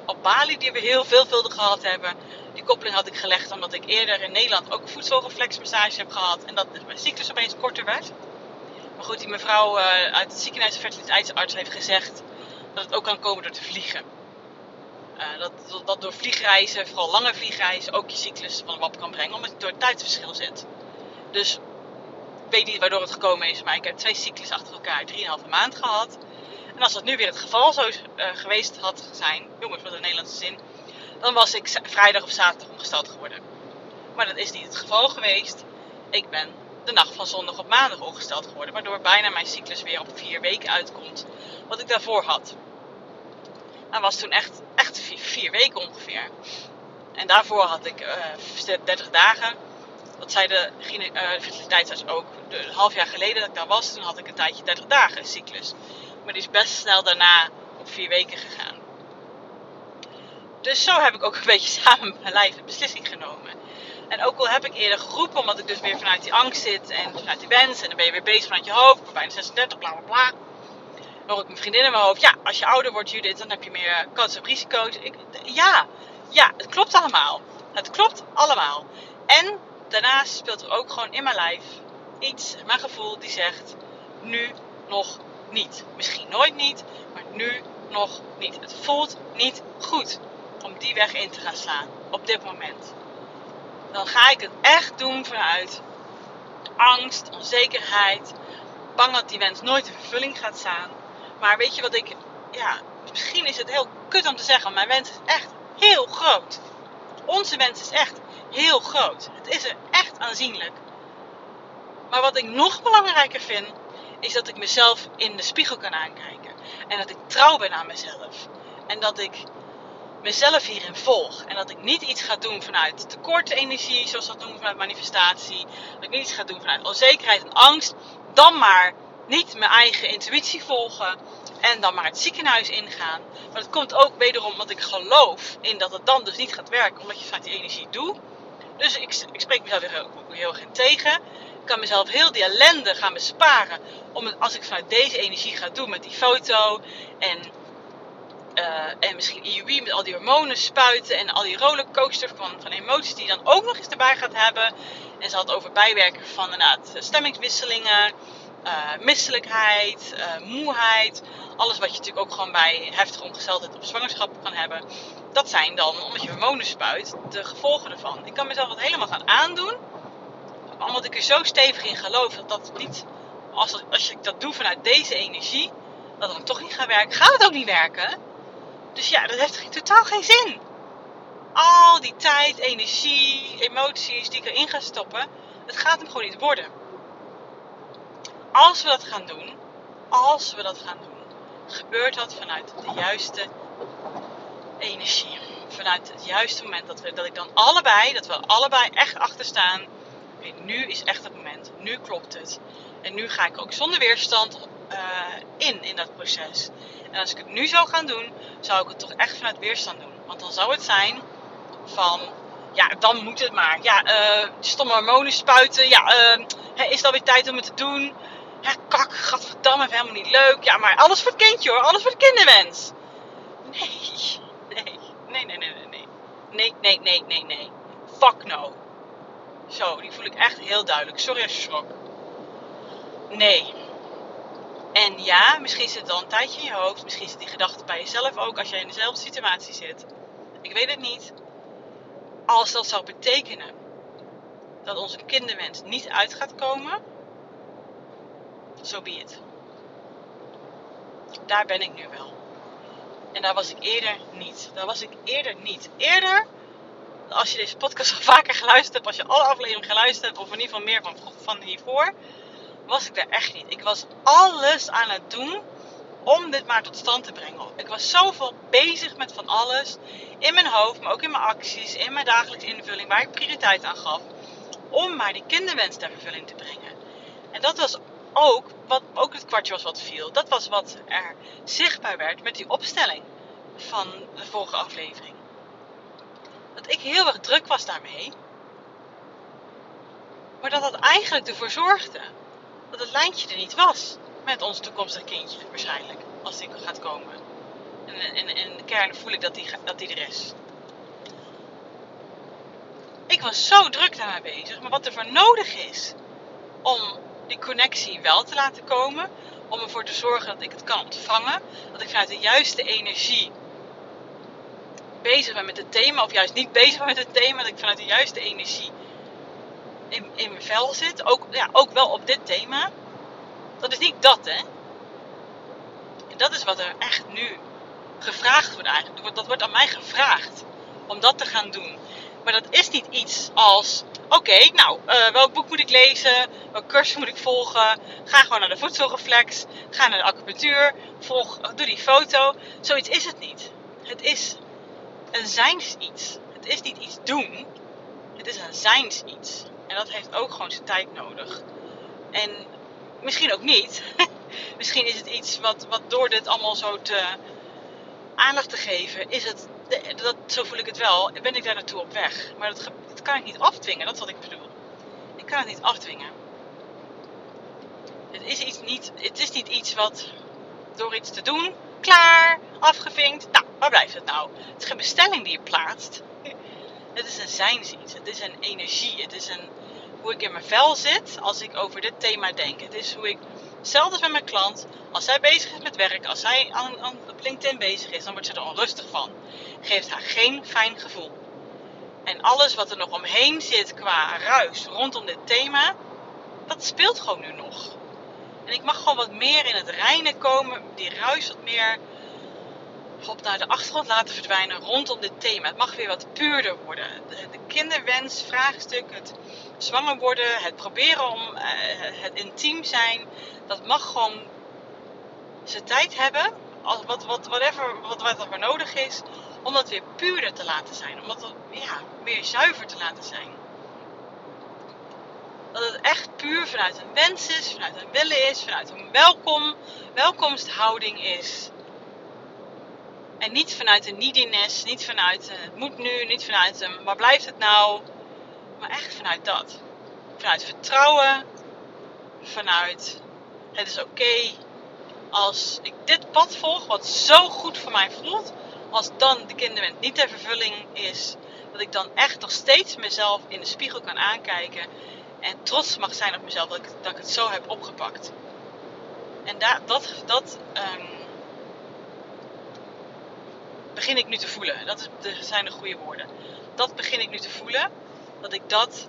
op Bali, die we heel veelvuldig gehad hebben. Die koppeling had ik gelegd omdat ik eerder in Nederland ook voedselreflexmassage heb gehad. En dat mijn cyclus opeens korter werd. Maar goed, die mevrouw uh, uit het ziekenhuis, fertiliteitsarts, heeft gezegd dat het ook kan komen door te vliegen. Uh, dat, dat, door vliegreizen, vooral lange vliegreizen, ook je cyclus van wap kan brengen, omdat het door het tijdsverschil zit. Dus ik weet niet waardoor het gekomen is, maar ik heb twee cyclus achter elkaar 3,5 maand gehad. En als dat nu weer het geval zou uh, geweest had zijn, jongens met een Nederlandse zin, dan was ik vrijdag of zaterdag omgesteld geworden. Maar dat is niet het geval geweest. Ik ben de nacht van zondag op maandag ongesteld geworden, waardoor bijna mijn cyclus weer op vier weken uitkomt, wat ik daarvoor had. Dat was toen echt, echt vier, weken ongeveer. En daarvoor had ik uh, eh, 30 dagen. Dat zei de, uh, fertiliteitsarts ook. een half jaar geleden dat ik daar was, toen had ik een tijdje 30 dagen cyclus. Maar die is best snel daarna op vier weken gegaan. Dus zo heb ik ook een beetje samen met mijn lijf een beslissing genomen. En ook al heb ik eerder geroepen, omdat ik dus weer vanuit die angst zit en vanuit die wens. En dan ben je weer bezig vanuit je hoofd. Ik ben bijna 36, bla bla bla. Hoor ik mijn vriendin in mijn hoofd. Ja, als je ouder wordt, Judith, dan heb je meer kans op risico's. Ik, ja, ja, het klopt allemaal. Het klopt allemaal. En daarnaast speelt er ook gewoon in mijn lijf iets, mijn gevoel, die zegt: nu nog niet. Misschien nooit niet, maar nu nog niet. Het voelt niet goed om die weg in te gaan slaan op dit moment. Dan ga ik het echt doen vanuit angst, onzekerheid, bang dat die wens nooit in vervulling gaat staan. Maar weet je wat ik, ja, misschien is het heel kut om te zeggen, mijn wens is echt heel groot. Onze wens is echt heel groot. Het is er echt aanzienlijk. Maar wat ik nog belangrijker vind, is dat ik mezelf in de spiegel kan aankijken. En dat ik trouw ben aan mezelf. En dat ik mezelf hierin volg. En dat ik niet iets ga doen vanuit tekort energie, zoals dat noemen vanuit manifestatie. Dat ik niet iets ga doen vanuit onzekerheid en angst. Dan maar niet mijn eigen intuïtie volgen. En dan maar het ziekenhuis ingaan. Maar dat komt ook wederom omdat ik geloof in dat het dan dus niet gaat werken. Omdat je vanuit die energie doet. Dus ik, ik spreek mezelf heel, heel erg tegen. Ik kan mezelf heel die ellende gaan besparen. Om als ik vanuit deze energie ga doen met die foto. En uh, en misschien IUI met al die hormonen spuiten en al die rollercoaster van, van emoties die je dan ook nog eens erbij gaat hebben. En ze had over bijwerken van inderdaad stemmingswisselingen, uh, misselijkheid, uh, moeheid. Alles wat je natuurlijk ook gewoon bij heftige ongesteldheid of zwangerschap kan hebben. Dat zijn dan, omdat je hormonen spuit, de gevolgen ervan. Ik kan mezelf dat helemaal gaan aandoen. Omdat ik er zo stevig in geloof dat dat niet, als, als ik dat doe vanuit deze energie, dat dan toch niet gaat werken. Gaat het ook niet werken? Dus ja, dat heeft totaal geen zin. Al die tijd, energie, emoties die ik erin ga stoppen, het gaat hem gewoon niet worden. Als we dat gaan doen, als we dat gaan doen, gebeurt dat vanuit de juiste energie. Vanuit het juiste moment dat, we, dat ik dan allebei, dat we allebei echt achter staan. Okay, nu is echt het moment. Nu klopt het. En nu ga ik ook zonder weerstand uh, in, in dat proces. En als ik het nu zou gaan doen, zou ik het toch echt vanuit weerstand doen. Want dan zou het zijn van, ja, dan moet het maar. Ja, uh, stomme hormonen spuiten. Ja, uh, is het alweer tijd om het te doen? Ja, kak, gadverdamme, helemaal niet leuk. Ja, maar alles voor het kindje hoor, alles voor de kinderwens. Nee, nee, nee, nee, nee, nee. Nee, nee, nee, nee, nee. Fuck no. Zo, die voel ik echt heel duidelijk. Sorry als je schrok. Nee. En ja, misschien zit het al een tijdje in je hoofd. Misschien zit die gedachte bij jezelf ook als jij in dezelfde situatie zit. Ik weet het niet. Als dat zou betekenen dat onze kinderwens niet uit gaat komen, so be. Daar ben ik nu wel. En daar was ik eerder niet. Daar was ik eerder niet. Eerder, als je deze podcast al vaker geluisterd hebt, als je alle afleveringen geluisterd hebt, of in ieder geval meer van, van hiervoor, was ik daar echt niet. Ik was alles aan het doen om dit maar tot stand te brengen. Ik was zoveel bezig met van alles in mijn hoofd, maar ook in mijn acties, in mijn dagelijkse invulling, waar ik prioriteit aan gaf, om maar die kinderwens ter vervulling te brengen. En dat was ook, wat ook het kwartje was wat viel. Dat was wat er zichtbaar werd met die opstelling. van de vorige aflevering. Dat ik heel erg druk was daarmee. Maar dat dat eigenlijk ervoor zorgde dat het lijntje er niet was met ons toekomstig kindje, waarschijnlijk, als die gaat komen. En in de kern voel ik dat die, dat die er is. Ik was zo druk daarmee bezig, maar wat er voor nodig is om die connectie wel te laten komen, om ervoor te zorgen dat ik het kan ontvangen, dat ik vanuit de juiste energie bezig ben met het thema, of juist niet bezig ben met het thema, dat ik vanuit de juiste energie in, in mijn vel zit. Ook, ja, ook wel op dit thema. Dat is niet dat, hè. En dat is wat er echt nu gevraagd wordt eigenlijk. Dat wordt aan mij gevraagd om dat te gaan doen. Maar dat is niet iets als: oké, nou, uh, welk boek moet ik lezen? Welke cursus moet ik volgen? Ga gewoon naar de voedselreflex. Ga naar de acupunctuur. Volg, doe die foto. Zoiets is het niet. Het is een zijns iets. Het is niet iets doen. Het is een zijns iets. En dat heeft ook gewoon zijn tijd nodig. En misschien ook niet. misschien is het iets wat, wat door dit allemaal zo te aandacht te geven, is het, dat, zo voel ik het wel, ben ik daar naartoe op weg. Maar dat, dat kan ik niet afdwingen, dat is wat ik bedoel. Ik kan het niet afdwingen. Het is, iets niet, het is niet iets wat door iets te doen, klaar, afgevinkt. Nou, waar blijft het nou? Het is geen bestelling die je plaatst. Het is een zijnsiets. Het is een energie. Het is een, hoe ik in mijn vel zit als ik over dit thema denk. Het is hoe ik, hetzelfde met mijn klant, als zij bezig is met werk, als zij aan, aan, op LinkedIn bezig is, dan wordt ze er onrustig van. Geeft haar geen fijn gevoel. En alles wat er nog omheen zit qua ruis rondom dit thema, dat speelt gewoon nu nog. En ik mag gewoon wat meer in het reinen komen, die ruis wat meer op naar de achtergrond laten verdwijnen rondom dit thema. Het mag weer wat puurder worden. De, de kinderwens, vraagstuk, het zwanger worden, het proberen om uh, het intiem zijn, dat mag gewoon zijn tijd hebben, wat, wat, whatever, wat, wat er voor nodig is, om dat weer puurder te laten zijn. Om dat ja, meer zuiver te laten zijn. Dat het echt puur vanuit een wens is, vanuit een willen is, vanuit een welkom, welkomsthouding is. En niet vanuit een neediness, niet vanuit een, het moet nu, niet vanuit een waar blijft het nou. Maar echt vanuit dat. Vanuit vertrouwen, vanuit het is oké als ik dit pad volg, wat zo goed voor mij voelt, als dan de kinderwens niet ter vervulling is, dat ik dan echt nog steeds mezelf in de spiegel kan aankijken en trots mag zijn op mezelf dat ik, dat het zo heb opgepakt. En dat, dat um, begin ik nu te voelen. Dat, zijn de goede woorden. Dat begin ik nu te voelen. Dat ik dat,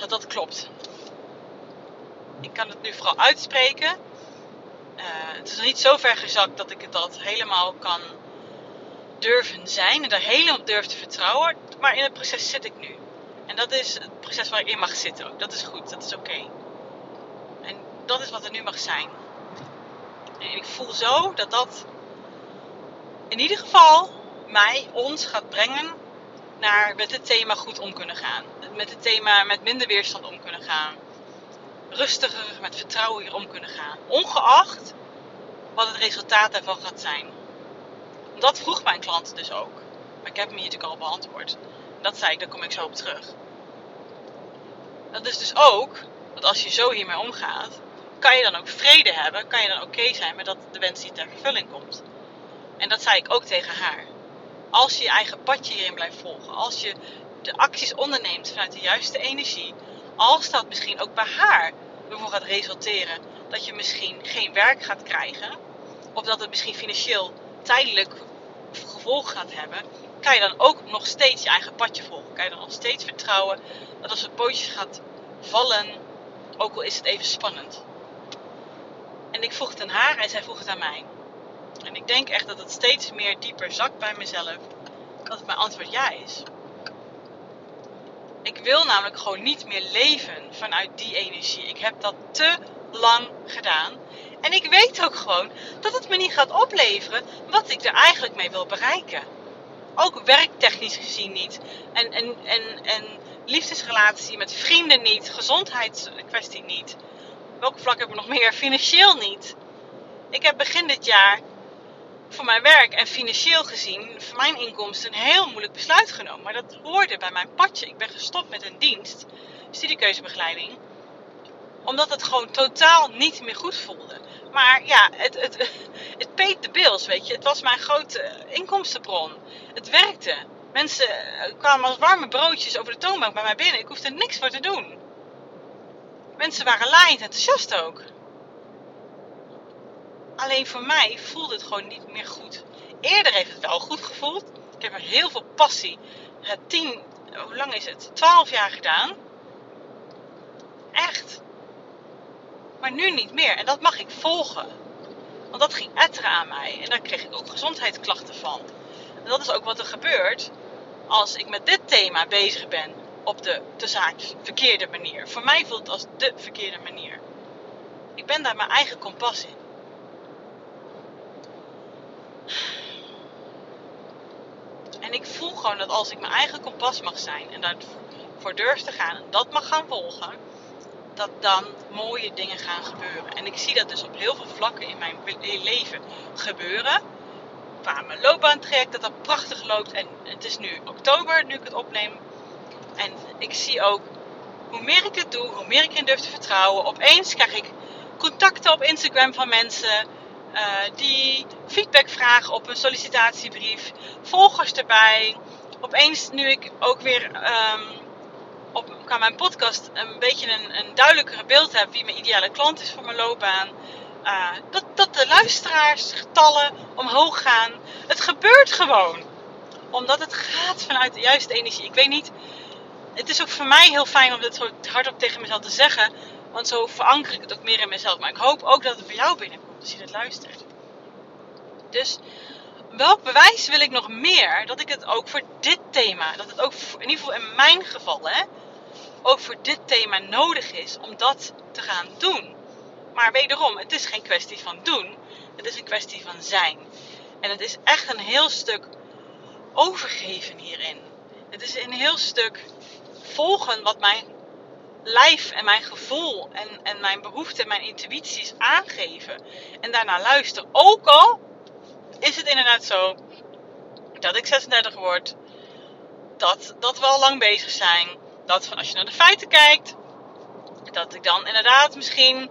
dat dat klopt. Ik kan het nu vooral uitspreken. Uh, het is nog niet zo ver gezakt dat ik het dat helemaal kan durven zijn en daar helemaal op durf te vertrouwen. Maar in het proces zit ik nu. En dat is het proces waar ik in mag zitten ook. Dat is goed, dat is oké. En dat is wat er nu mag zijn. En ik voel zo dat dat in ieder geval mij, ons gaat brengen naar met het thema goed om kunnen gaan. Met het thema met minder weerstand om kunnen gaan. Rustiger, met vertrouwen hier om kunnen gaan. Ongeacht wat het resultaat daarvan gaat zijn. Dat vroeg mijn klant dus ook. Maar ik heb hem hier natuurlijk al beantwoord. Dat zei ik, daar kom ik zo op terug. Dat is dus ook, dat als je zo hiermee omgaat, kan je dan ook vrede hebben, kan je dan oké zijn met dat de wens niet ter vervulling komt. En dat zei ik ook tegen haar. Als je je eigen padje hierin blijft volgen, als je de acties onderneemt vanuit de juiste energie, als dat misschien ook bij haar ervoor gaat resulteren dat je misschien geen werk gaat krijgen, of dat het misschien financieel tijdelijk gevolg gaat hebben, kan je dan ook nog steeds je eigen padje volgen. Kan je dan nog steeds vertrouwen dat als het pootjes gaat vallen, ook al is het even spannend. En ik vroeg het aan haar en zij vroeg het aan mij. En ik denk echt dat het steeds meer dieper zakt bij mezelf. Dat mijn antwoord ja is. Ik wil namelijk gewoon niet meer leven vanuit die energie. Ik heb dat te lang gedaan. En ik weet ook gewoon dat het me niet gaat opleveren wat ik er eigenlijk mee wil bereiken. Ook werktechnisch gezien niet. En, en, en, en liefdesrelatie met vrienden niet. Gezondheidskwestie niet. Welk vlak hebben we nog meer? Financieel niet. Ik heb begin dit jaar voor mijn werk en financieel gezien, voor mijn inkomsten, een heel moeilijk besluit genomen. Maar dat hoorde bij mijn padje. Ik ben gestopt met een dienst, studiekeuzebegeleiding, omdat het gewoon totaal niet meer goed voelde. Maar ja, het, het, het paid bills, weet je. Het was mijn grote inkomstenbron. Het werkte. Mensen kwamen als warme broodjes over de toonbank bij mij binnen. Ik hoefde niks voor te doen. Mensen waren laaiend enthousiast ook. Alleen voor mij voelde het gewoon niet meer goed. Eerder heeft het wel goed gevoeld. Ik heb er heel veel passie. Het tien, hoe lang is het? Twaalf jaar gedaan. Echt. Maar nu niet meer. En dat mag ik volgen. Want dat ging etteren aan mij. En daar kreeg ik ook gezondheidsklachten van. En dat is ook wat er gebeurt als ik met dit thema bezig ben op de zaak verkeerde manier. Voor mij voelt het als de verkeerde manier. Ik ben daar mijn eigen kompas in. En ik voel gewoon dat als ik mijn eigen kompas mag zijn en daarvoor durf te gaan en dat mag gaan volgen, dat dan mooie dingen gaan gebeuren. En ik zie dat dus op heel veel vlakken in mijn leven gebeuren. Qua mijn loopbaantraject, dat dat prachtig loopt. En het is nu oktober, nu ik het opneem. En ik zie ook, hoe meer ik het doe, hoe meer ik erin durf te vertrouwen. Opeens krijg ik contacten op Instagram van mensen die feedback vragen op een sollicitatiebrief. Volgers erbij. Opeens, nu ik ook weer um, op, qua mijn podcast een beetje een, een duidelijkere beeld heb wie mijn ideale klant is voor mijn loopbaan. Uh, dat, dat de luisteraarsgetallen omhoog gaan. Het gebeurt gewoon. Omdat het gaat vanuit de juiste energie. Ik weet niet. Het is ook voor mij heel fijn om dit hardop tegen mezelf te zeggen. Want zo veranker ik het ook meer in mezelf. Maar ik hoop ook dat het bij jou binnenkomt als je dit luistert. Dus welk bewijs wil ik nog meer dat ik het ook voor dit thema, dat het ook in ieder geval in mijn geval, hè, ook voor dit thema nodig is om dat te gaan doen. Maar wederom, het is geen kwestie van doen, het is een kwestie van zijn. En het is echt een heel stuk overgeven hierin. Het is een heel stuk volgen wat mijn lijf en mijn gevoel en, en mijn behoeften en mijn intuïties aangeven. En daarna luisteren. Ook al is het inderdaad zo dat ik 36 word. Dat, dat we al lang bezig zijn. Dat van als je naar de feiten kijkt. Dat ik dan inderdaad misschien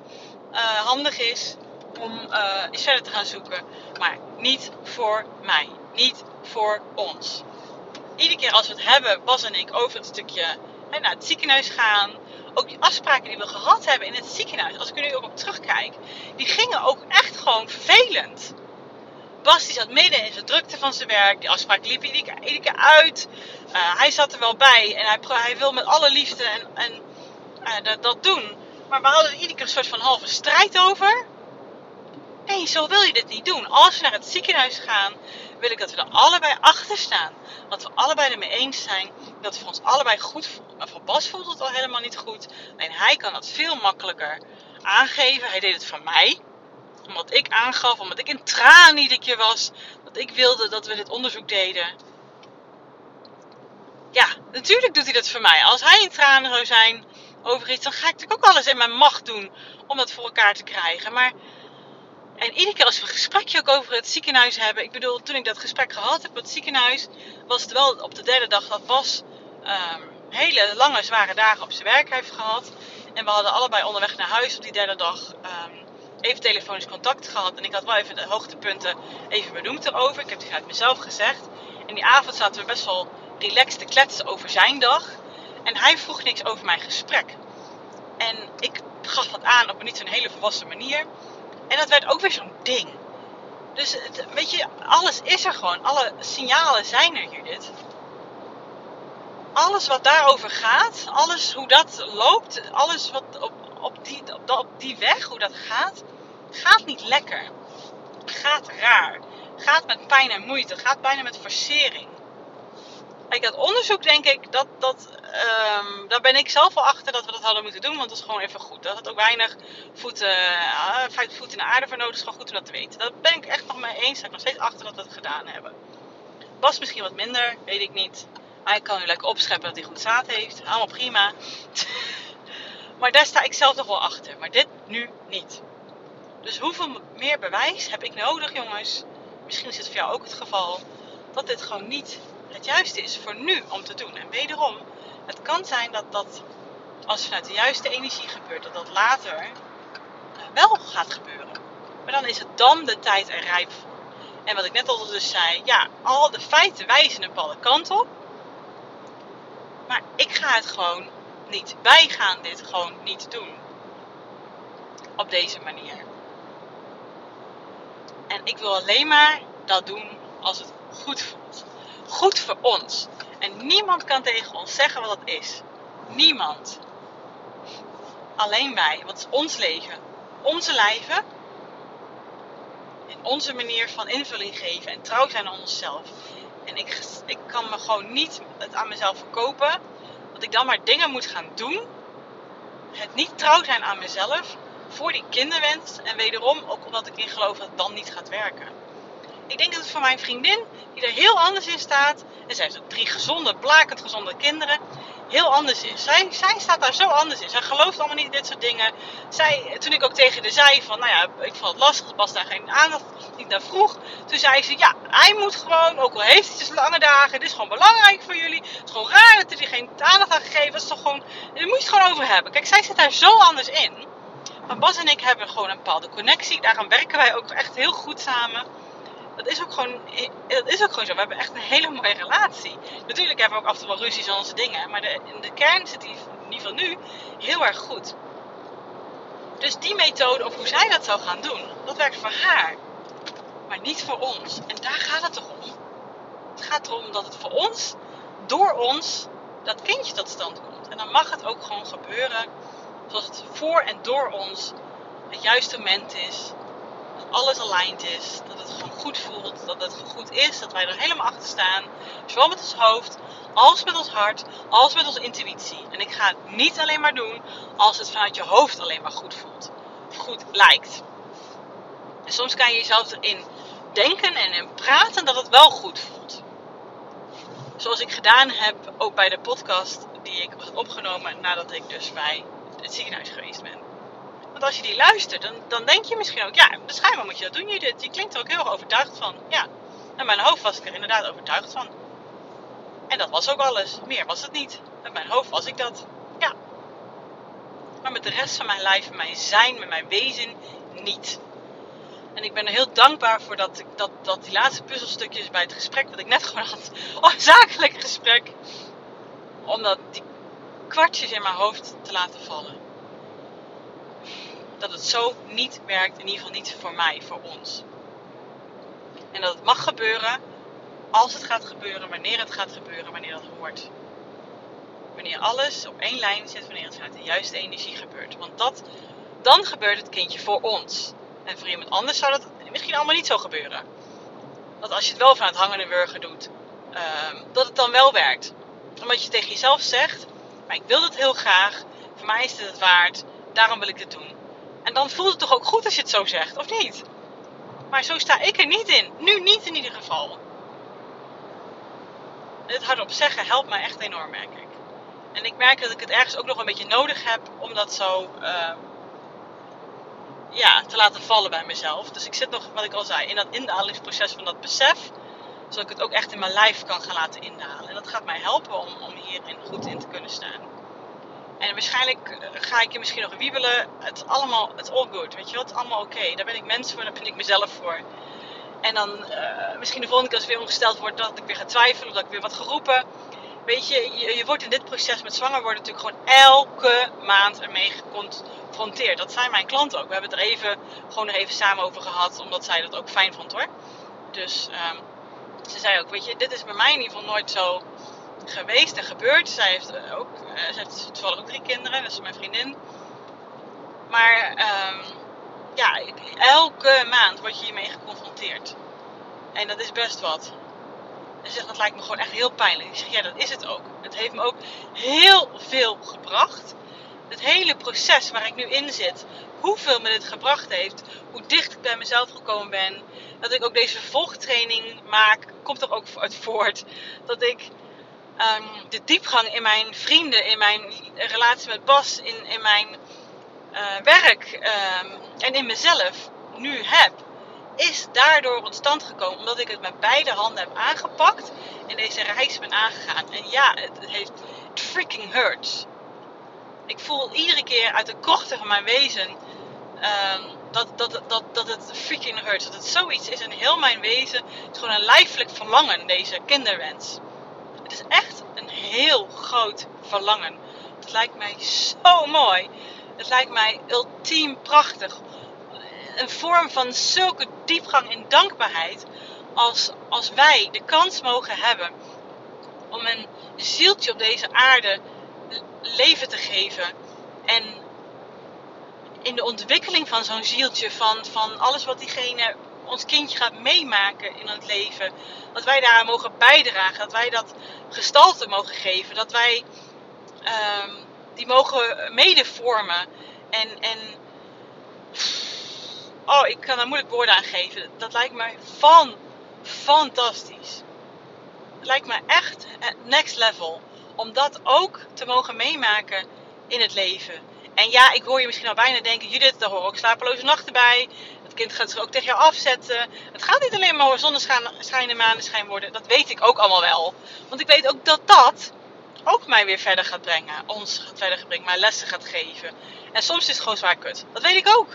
uh, handig is om uh, eens verder te gaan zoeken. Maar niet voor mij. Niet voor ons. Iedere keer als we het hebben, Bas en ik, over het stukje hè, naar het ziekenhuis gaan ook die afspraken die we gehad hebben in het ziekenhuis, als ik er nu ook op terugkijk, die gingen ook echt gewoon vervelend. Bas die zat midden in zijn drukte van zijn werk. Die afspraak liep iedere, keer uit. Uh, hij zat er wel bij en hij, hij wil met alle liefde en, en uh, dat, dat, doen. Maar we hadden er iedere keer een soort van halve strijd over. Nee, zo wil je dit niet doen. Als we naar het ziekenhuis gaan, wil ik dat we er allebei achter staan. Dat we allebei ermee eens zijn. Dat we ons allebei goed voelen. Maar voor Bas voelt het al helemaal niet goed. Alleen hij kan dat veel makkelijker aangeven. Hij deed het voor mij. Omdat ik aangaf, omdat ik in tranen iedere keer was. Dat ik wilde dat we dit onderzoek deden. Ja, natuurlijk doet hij dat voor mij. Als hij in tranen zou zijn over iets, dan ga ik natuurlijk ook alles in mijn macht doen om dat voor elkaar te krijgen. Maar en iedere keer als we een gesprekje ook over het ziekenhuis hebben. Ik bedoel, toen ik dat gesprek gehad heb op het ziekenhuis, was het wel op de derde dag dat Bas um, hele lange, zware dagen op zijn werk heeft gehad. En we hadden allebei onderweg naar huis op die derde dag um, even telefonisch contact gehad. En ik had wel even de hoogtepunten even benoemd erover. Ik heb het uit mezelf gezegd. En die avond zaten we best wel relaxed te kletsen over zijn dag. En hij vroeg niks over mijn gesprek. En ik gaf dat aan op een niet zo'n hele volwassen manier. En dat werd ook weer zo'n ding. Dus weet je, alles is er gewoon. Alle signalen zijn er dit. Alles wat daarover gaat, alles hoe dat loopt, alles wat op, op, die, op, op die weg, hoe dat gaat, gaat niet lekker. Gaat raar. Gaat met pijn en moeite. Gaat bijna met forcering. Kijk, dat onderzoek denk ik, dat, dat, um, daar ben ik zelf wel achter dat we dat hadden moeten doen. Want dat is gewoon even goed. Dat had ook weinig voeten, vijf voeten in de aarde voor nodig. is gewoon goed om dat te weten. Daar ben ik echt nog mee eens. Ik nog steeds achter dat we het gedaan hebben. Was misschien wat minder, weet ik niet. Hij kan nu lekker opscheppen dat hij goed zaad heeft. Allemaal prima. maar daar sta ik zelf nog wel achter. Maar dit nu niet. Dus hoeveel meer bewijs heb ik nodig, jongens? misschien is het voor jou ook het geval, dat dit gewoon niet het juiste is voor nu om te doen. En wederom, het kan zijn dat dat als het vanuit de juiste energie gebeurt, dat dat later eh, wel gaat gebeuren. Maar dan is het dan de tijd er rijp voor. En wat ik net al dus zei, ja, al de feiten wijzen een bepaalde kant op. Maar ik ga het gewoon niet. Wij gaan dit gewoon niet doen. Op deze manier. En ik wil alleen maar dat doen als het goed voelt. Goed voor ons. En niemand kan tegen ons zeggen wat dat is. Niemand. Alleen wij. Wat is ons leven? Onze lijven. In onze manier van invulling geven en trouw zijn aan onszelf. En ik, ik kan me gewoon niet het aan mezelf verkopen. Dat ik dan maar dingen moet gaan doen. Het niet trouw zijn aan mezelf. Voor die kinderwens. En wederom ook omdat ik in geloof dat het dan niet gaat werken. Ik denk dat het voor mijn vriendin, die er heel anders in staat. En zij heeft drie gezonde, blakend gezonde kinderen heel anders is. Zij, zij staat daar zo anders in. Zij gelooft allemaal niet in dit soort dingen. Zij, toen ik ook tegen de zei van, nou ja, ik vond het lastig Bas daar geen aandacht niet naar vroeg. Toen zei ze, ja, hij moet gewoon, ook al heeft hij dus lange dagen, dit is gewoon belangrijk voor jullie. Het is gewoon raar dat hij geen aandacht aan gegeven. Dat is toch gewoon, daar moet je het gewoon over hebben. Kijk, zij zit daar zo anders in. Maar Bas en ik hebben gewoon een bepaalde connectie. Daarom werken wij ook echt heel goed samen dat is ook gewoon, dat is ook gewoon zo. We hebben echt een hele mooie relatie. Natuurlijk hebben we ook af en toe wel ruzies aan onze dingen. Maar de, in de kern zit die in ieder geval nu heel erg goed. Dus die methode, of hoe zij dat zou gaan doen, dat werkt voor haar. Maar niet voor ons. En daar gaat het toch om. Het gaat erom dat het voor ons, door ons, dat kindje tot stand komt. En dan mag het ook gewoon gebeuren zoals het voor en door ons het juiste moment is alles aligned is. Dat het gewoon goed voelt. Dat het goed is. Dat wij er helemaal achter staan. Zowel met ons hoofd, als met ons hart, als met onze intuïtie. En ik ga het niet alleen maar doen als het vanuit je hoofd alleen maar goed voelt. Goed lijkt. En soms kan je jezelf erin denken en in praten dat het wel goed voelt. Zoals ik gedaan heb ook bij de podcast die ik had opgenomen nadat ik dus bij het ziekenhuis geweest ben. Als je die luistert, dan, dan denk je misschien ook, ja, schijnbaar moet je dat doen, Judith. Je klinkt er ook heel erg overtuigd van. Ja, in mijn hoofd was ik er inderdaad overtuigd van. En dat was ook alles. Meer was het niet. Met mijn hoofd was ik dat. Ja. Maar met de rest van mijn lijf, mijn zijn, met mijn wezen, niet. En ik ben er heel dankbaar voor dat, dat, dat die laatste puzzelstukjes bij het gesprek wat ik net gewoon had. Oh, zakelijk gesprek. Om dat, die kwartjes in mijn hoofd te laten vallen dat het zo niet werkt, in ieder geval niet voor mij, voor ons. En dat het mag gebeuren als het gaat gebeuren, wanneer het gaat gebeuren, wanneer dat hoort. Wanneer alles op één lijn zit, wanneer het vanuit de juiste energie gebeurt. Want dat, dan gebeurt het kindje voor ons. En voor iemand anders zou dat misschien allemaal niet zo gebeuren. Dat als je het wel vanuit hangende wurgen doet, ehm, dat het dan wel werkt. Omdat je tegen jezelf zegt, maar ik wil het heel graag, voor mij is het het waard, daarom wil ik het doen. En dan voelt het toch ook goed als je het zo zegt, of niet? Maar zo sta ik er niet in. Nu niet in ieder geval. Het hardop zeggen helpt mij echt enorm, merk ik. En ik merk dat ik het ergens ook nog een beetje nodig heb om dat zo uh, ja, te laten vallen bij mezelf. Dus ik zit nog, wat ik al zei, in dat indalingsproces van dat besef. Zodat ik het ook echt in mijn lijf kan gaan laten indalen. En dat gaat mij helpen om, om hierin goed in te kunnen staan. En waarschijnlijk eh, ga ik je misschien nog wiebelen. Het is allemaal, het all good, weet je is allemaal oké. Daar ben ik mens voor, daar ben ik mezelf voor. En dan uh, misschien de volgende keer als weer ongesteld word, dat ik weer ga twijfelen of dat ik weer wat geroepen. Weet je, je, wordt in dit proces met zwanger worden natuurlijk gewoon elke maand ermee geconfronteerd. Dat zijn mijn klanten ook. We hebben het er even, gewoon even samen over gehad, omdat zij dat ook fijn vond hoor. Dus um, ze zei ook, weet je, dit is bij mij in ieder geval nooit zo geweest en gebeurd. Zij heeft, eh, ook, uh, ze heeft toevallig ook drie kinderen, dat is mijn vriendin. Maar um, ja, elke maand word je hiermee geconfronteerd. En dat is best wat. En ze zegt, dat lijkt me gewoon echt heel pijnlijk. Ik zeg, ja, dat is het ook. Het heeft me ook heel veel gebracht. Het hele proces waar ik nu in zit, hoeveel me dit gebracht heeft, hoe dicht ik bij mezelf gekomen ben, dat ik ook deze vervolgtraining maak, komt er ook uit voort. Dat ik um, de diepgang in mijn vrienden, in mijn relatie met Bas, in, in mijn uh, werk um, en in mezelf nu heb. is daardoor tot stand gekomen omdat ik het met beide handen heb aangepakt en deze reis ben aangegaan. En ja, het, heeft freaking hurts. Ik voel iedere keer uit de krochten van mijn wezen um, dat, dat, dat, dat het freaking hurts. Dat het zoiets is in heel mijn wezen. Het is gewoon een lijfelijk verlangen, deze kinderwens. Is echt een heel groot verlangen. Het lijkt mij zo mooi. Het lijkt mij ultiem prachtig. Een vorm van zulke diepgang in dankbaarheid. Als, als wij de kans mogen hebben om een zieltje op deze aarde leven te geven. En in de ontwikkeling van zo'n zieltje, van, van alles wat diegene, ons kindje gaat meemaken in het leven, dat wij daar mogen bijdragen, dat wij dat gestalte mogen geven, dat wij um, die mogen mede vormen. En, en oh, ik kan daar moeilijk woorden aan geven. Dat lijkt mij van fantastisch. Lijkt me echt het next level. Om dat ook te mogen meemaken in het leven. En ja, ik hoor je misschien al bijna denken, Judith, daar hoor ik slapeloze nachten bij. Het kind gaat zich ook tegen jou afzetten. Het gaat niet alleen maar zonneschijn en maneschijn worden. Dat weet ik ook allemaal wel. Want ik weet ook dat dat ook mij weer verder gaat brengen. Ons gaat verder brengen, mij lessen gaat geven. En soms is het gewoon zwaar kut. Dat weet ik ook.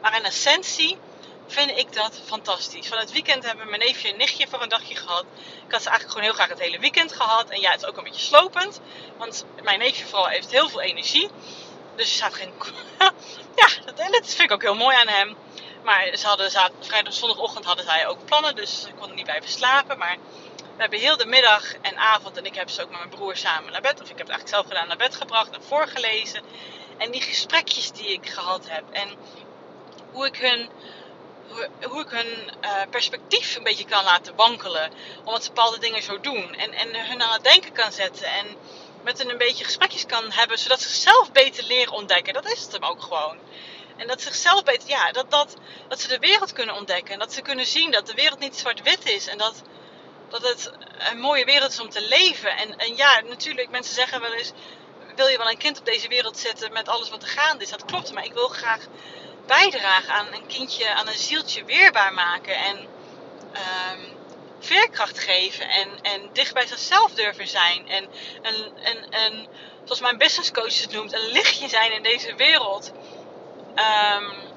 Maar in essentie vind ik dat fantastisch. Van het weekend hebben mijn neefje en nichtje voor een dagje gehad. Ik had ze eigenlijk gewoon heel graag het hele weekend gehad. En ja, het is ook een beetje slopend. Want mijn neefje vooral heeft heel veel energie. Dus er staat geen... ja, dat, dat vind ik ook heel mooi aan hem. Maar ze hadden, vrijdag zondagochtend hadden zij ook plannen. Dus ze konden niet blijven slapen. Maar we hebben heel de middag en avond, en ik heb ze ook met mijn broer samen naar bed, of ik heb het eigenlijk zelf gedaan, naar bed gebracht en voorgelezen. En die gesprekjes die ik gehad heb. En hoe ik hun, ik hun uh, perspectief een beetje kan laten wankelen. Omdat ze bepaalde dingen zo doen. En, en hun aan het denken kan zetten. En met hen een beetje gesprekjes kan hebben, zodat ze zichzelf beter leren ontdekken. Dat is het hem ook gewoon. En dat ze zichzelf beter, ja, dat, dat, dat ze de wereld kunnen ontdekken. En dat ze kunnen zien dat de wereld niet zwart-wit is. En dat, dat het een mooie wereld is om te leven. En, en ja, natuurlijk, mensen zeggen wel eens: wil je wel een kind op deze wereld zetten met alles wat er gaande is? Dat klopt, maar ik wil graag bijdragen aan een kindje, aan een zieltje weerbaar maken. En um, veerkracht geven. En, en dicht bij zichzelf durven zijn. En een, zoals mijn business coach het noemt, een lichtje zijn in deze wereld. Um,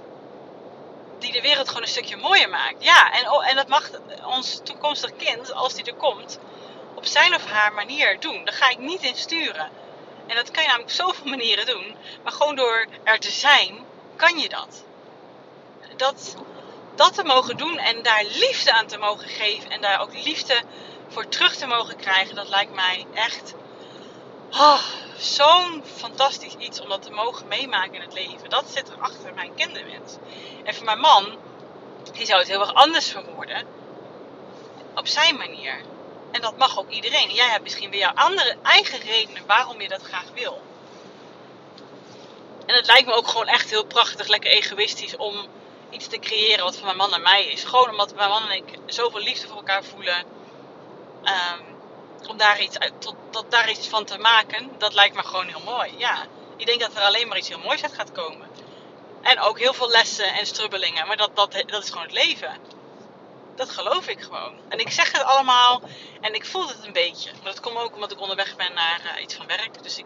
die de wereld gewoon een stukje mooier maakt. Ja, en, en dat mag ons toekomstig kind, als die er komt, op zijn of haar manier doen. Daar ga ik niet in sturen. En dat kan je namelijk op zoveel manieren doen. Maar gewoon door er te zijn, kan je dat. Dat, dat te mogen doen en daar liefde aan te mogen geven. En daar ook liefde voor terug te mogen krijgen. Dat lijkt mij echt oh, zo'n fantastisch iets om dat te mogen meemaken in het leven. Dat zit er achter mijn kinderwens. En voor mijn man, die zou het heel erg anders verwoorden. Op zijn manier. En dat mag ook iedereen. jij hebt misschien weer jouw andere eigen redenen waarom je dat graag wil. En het lijkt me ook gewoon echt heel prachtig, lekker egoïstisch om iets te creëren wat van mijn man en mij is. Gewoon omdat mijn man en ik zoveel liefde voor elkaar voelen. Um, om daar iets, tot, daar iets van te maken, dat lijkt me gewoon heel mooi. Ja, ik denk dat er alleen maar iets heel moois uit gaat komen. En ook heel veel lessen en strubbelingen, maar dat, dat, dat is gewoon het leven. Dat geloof ik gewoon. En ik zeg het allemaal en ik voel het een beetje. Maar dat komt ook omdat ik onderweg ben naar uh, iets van werk. Dus ik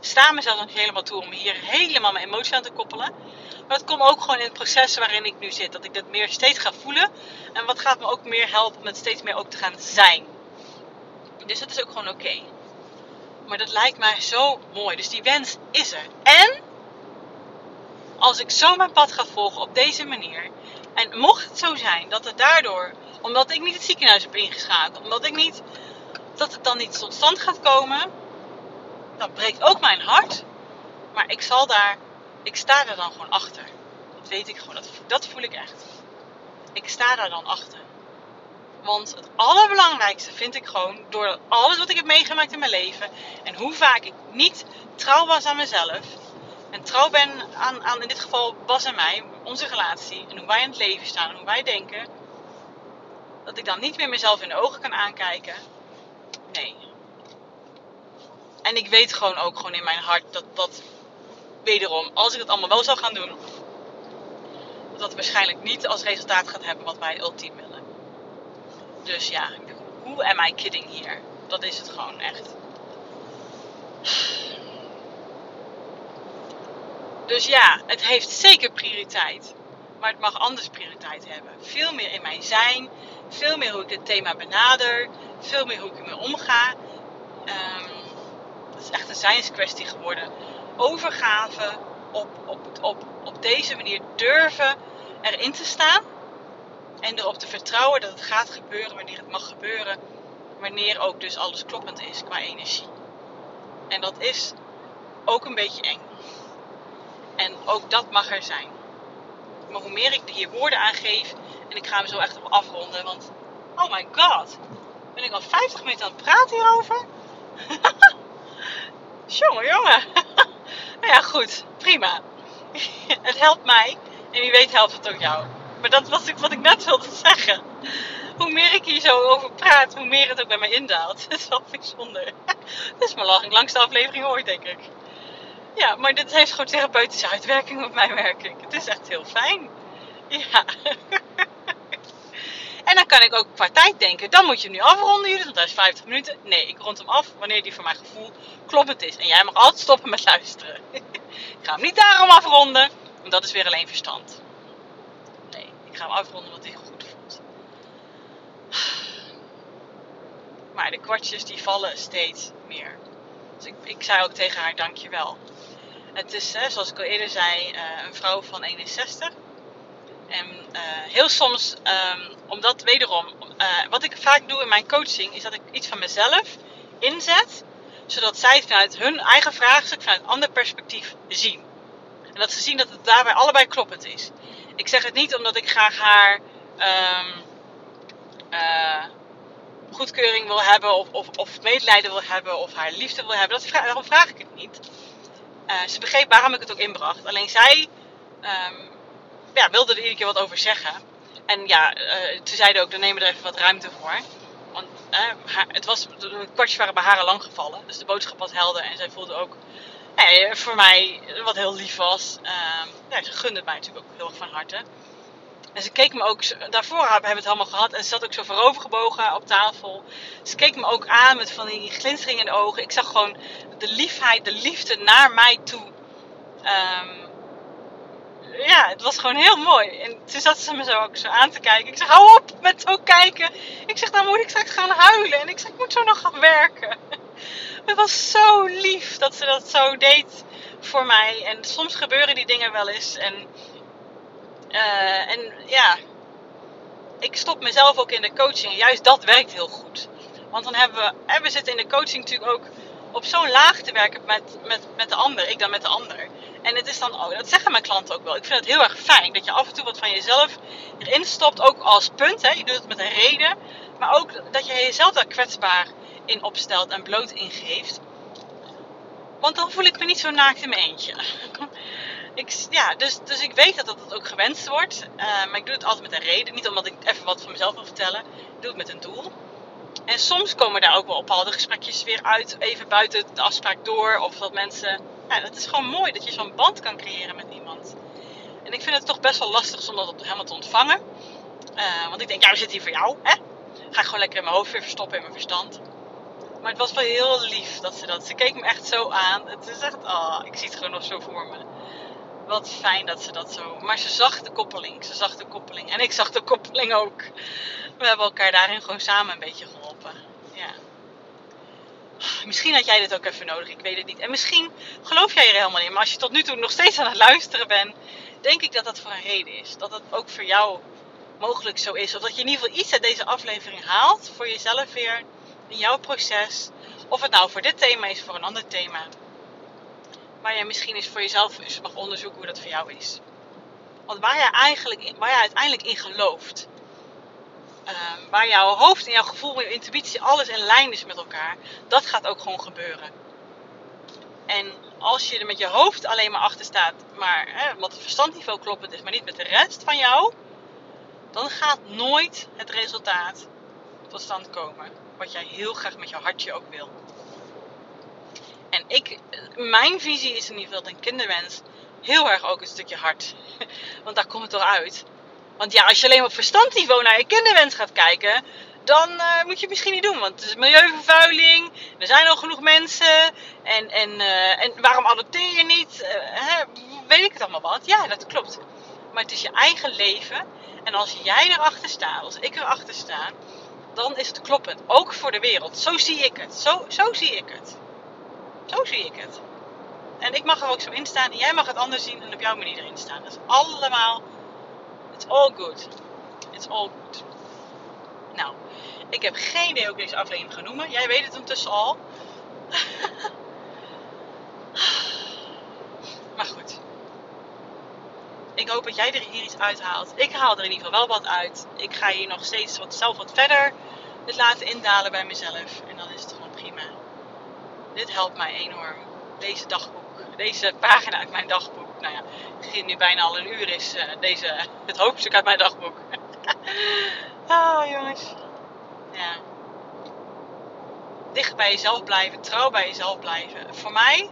sta mezelf nog helemaal toe om hier helemaal mijn emotie aan te koppelen. Maar het komt ook gewoon in het proces waarin ik nu zit. Dat ik dat meer steeds ga voelen. En wat gaat me ook meer helpen om het steeds meer ook te gaan zijn. Dus dat is ook gewoon oké. Maar dat lijkt mij zo mooi. Dus die wens is er. En als ik zo mijn pad ga volgen op deze manier. En mocht het zo zijn dat het daardoor, omdat ik niet het ziekenhuis heb ingeschakeld, omdat ik niet, dat het dan niet tot stand gaat komen, dan breekt ook mijn hart. Maar ik zal daar, ik sta daar dan gewoon achter. Dat weet ik gewoon, dat, dat voel ik echt. Ik sta daar dan achter. Want het allerbelangrijkste vind ik gewoon, door alles wat ik heb meegemaakt in mijn leven en hoe vaak ik niet trouw was aan mezelf en trouw ben aan, aan in dit geval Bas en mij, onze relatie en hoe wij in het leven staan en hoe wij denken, dat ik dan niet meer mezelf in de ogen kan aankijken. Nee. En ik weet gewoon ook gewoon in mijn hart dat dat wederom, als ik het allemaal wel zou gaan doen, dat het waarschijnlijk niet als resultaat gaat hebben wat wij ultiem willen. Dus ja, hoe am I kidding hier? Dat is het gewoon echt. Dus ja, het heeft zeker prioriteit. Maar het mag anders prioriteit hebben. Veel meer in mijn zijn. Veel meer hoe ik dit thema benader. Veel meer hoe ik ermee omga. Um, het is echt een zijnskwestie geworden. Overgave op, op, op, op deze manier durven erin te staan. En erop te vertrouwen dat het gaat gebeuren wanneer het mag gebeuren. Wanneer ook dus alles kloppend is qua energie. En dat is ook een beetje eng. En ook dat mag er zijn. Maar hoe meer ik hier woorden aan geef, en ik ga hem zo echt op afronden, want oh my god, ben ik al 50 minuten aan het praten hierover? jongen, jongen. nou ja, goed, prima. het helpt mij en wie weet helpt het ook jou. Maar dat was wat ik net wilde zeggen. Hoe meer ik hier zo over praat, hoe meer het ook bij mij indaalt. Dat is wel bijzonder. Dat is mijn langste aflevering ooit, denk ik. Ja, maar dit heeft gewoon therapeutische uitwerking op mij, merk ik. Het is echt heel fijn. Ja. En dan kan ik ook qua tijd denken, dan moet je hem nu afronden, Judith, want hij is 50 minuten. Nee, ik rond hem af wanneer die voor mijn gevoel kloppend is. En jij mag altijd stoppen met luisteren. ik ga hem niet daarom afronden, want dat is weer alleen verstand. Nee, ik ga hem afronden omdat hij goed voelt. Maar de kwartjes die vallen steeds meer. Dus ik, ik zei ook tegen haar, dankjewel. Het is, zoals ik al eerder zei, eh, een vrouw van 61. En uh, heel soms, um, omdat wederom, uh, wat ik vaak doe in mijn coaching, is dat ik iets van mezelf inzet, zodat zij vanuit hun eigen vraagstuk, vanuit een ander perspectief zien. En dat ze zien dat het daarbij allebei kloppend is. Ik zeg het niet omdat ik graag haar um, uh, goedkeuring wil hebben, of, of, of medelijden wil hebben, of haar liefde wil hebben. Dat, daarom vraag ik het niet. Ze begreep waarom ik het ook inbracht. Alleen zij um, ja, wilde er iedere keer wat over zeggen. En ja, uh, ze zeiden ook, dan nemen we er even wat ruimte voor. Want haar, het was, de kwartjes waren bij haar lang gevallen. Dus de boodschap was helder. En zij voelde ook nee, voor mij wat heel lief was. Uh, ja, ze gunde mij natuurlijk ook heel erg van harte. En ze keek me ook, daarvoor hebben we het allemaal gehad. En ze zat ook zo voorovergebogen op tafel. Ze keek me ook aan met van die glinstering in de ogen. Ik zag gewoon de liefheid, de liefde naar mij toe. Um, ja, het was gewoon heel mooi. En toen zat ze me zo ook zo aan te kijken. Ik zeg, hou op met zo kijken. Ik zeg, dan moet ik straks gaan huilen. En ik zeg, ik moet zo nog gaan werken. Het was zo lief dat ze dat zo deed voor mij. En soms gebeuren die dingen wel eens. En, uh, en ja, ik stop mezelf ook in de coaching. Juist dat werkt heel goed. Want dan hebben we, en we zitten in de coaching natuurlijk ook op zo'n laag te werken met, met, met de ander. Ik dan met de ander. En het is dan ook, dat zeggen mijn klanten ook wel. Ik vind het heel erg fijn dat je af en toe wat van jezelf erin stopt, ook als punt. Hè. Je doet het met een reden. Maar ook dat je jezelf daar kwetsbaar in opstelt en bloot ingeeft. Want dan voel ik me niet zo naakt in mijn eentje. ik, ja, dus, dus ik weet dat dat ook gewenst wordt. Uh, maar ik doe het altijd met een reden. Niet omdat ik even wat van mezelf wil vertellen. Ik doe het met een doel. En soms komen daar ook wel bepaalde gesprekjes weer uit, even buiten de afspraak door. Of dat mensen. Ja, het is gewoon mooi dat je zo'n band kan creëren met iemand. En ik vind het toch best wel lastig om dat helemaal te ontvangen. Uh, want ik denk, ja, zitten hier voor jou. Hè? Ga ik gewoon lekker in mijn hoofd weer verstoppen in mijn verstand. Maar het was wel heel lief dat ze dat. Ze keek me echt zo aan. Het is echt, oh, ik zie het gewoon nog zo voor me. Wat fijn dat ze dat zo. Maar ze zag de koppeling. Ze zag de koppeling. En ik zag de koppeling ook. We hebben elkaar daarin gewoon samen een beetje. Ja. Misschien had jij dit ook even nodig, ik weet het niet. En misschien geloof jij er helemaal in. Maar als je tot nu toe nog steeds aan het luisteren bent, denk ik dat dat voor een reden is. Dat het ook voor jou mogelijk zo is. Of dat je in ieder geval iets uit deze aflevering haalt voor jezelf weer in jouw proces. Of het nou voor dit thema is, voor een ander thema. Waar je misschien eens voor jezelf mag onderzoeken hoe dat voor jou is. Want waar jij, eigenlijk, waar jij uiteindelijk in gelooft. Um, waar jouw hoofd en jouw gevoel je intuïtie alles in lijn is met elkaar. Dat gaat ook gewoon gebeuren. En als je er met je hoofd alleen maar achter staat, maar hè, omdat het verstandniveau kloppend is, maar niet met de rest van jou, dan gaat nooit het resultaat tot stand komen. Wat jij heel graag met je hartje ook wil. En ik, mijn visie is in ieder geval dat een kinderwens heel erg ook een stukje hart. Want daar komt het toch uit. Want ja, als je alleen op verstandniveau naar je kinderwens gaat kijken, dan uh, moet je het misschien niet doen. Want het is milieuvervuiling, er zijn al genoeg mensen. En, en, uh, en waarom adopteer je niet? Uh, hè, weet ik het allemaal wat? Ja, dat klopt. Maar het is je eigen leven. En als jij erachter staat, als ik erachter sta, dan is het kloppend. Ook voor de wereld. Zo zie ik het. Zo, zo zie ik het. Zo zie ik het. En ik mag er ook zo in staan. En jij mag het anders zien en op jouw manier erin staan. Dat is allemaal. It's all good. It's all good. Nou, ik heb geen idee hoe ik deze aflevering ga noemen. Jij weet het ondertussen al. maar goed. Ik hoop dat jij er hier iets uithaalt. Ik haal er in ieder geval wel wat uit. Ik ga hier nog steeds wat, zelf wat verder het laten indalen bij mezelf. En dan is het gewoon prima. Dit helpt mij enorm. Deze dagboek. Deze pagina uit mijn dagboek. Nou ja, het nu bijna al een uur is. Uh, deze, het hoofdstuk uit mijn dagboek. Oh, jongens. Ja. Dicht bij jezelf blijven. Trouw bij jezelf blijven. Voor mij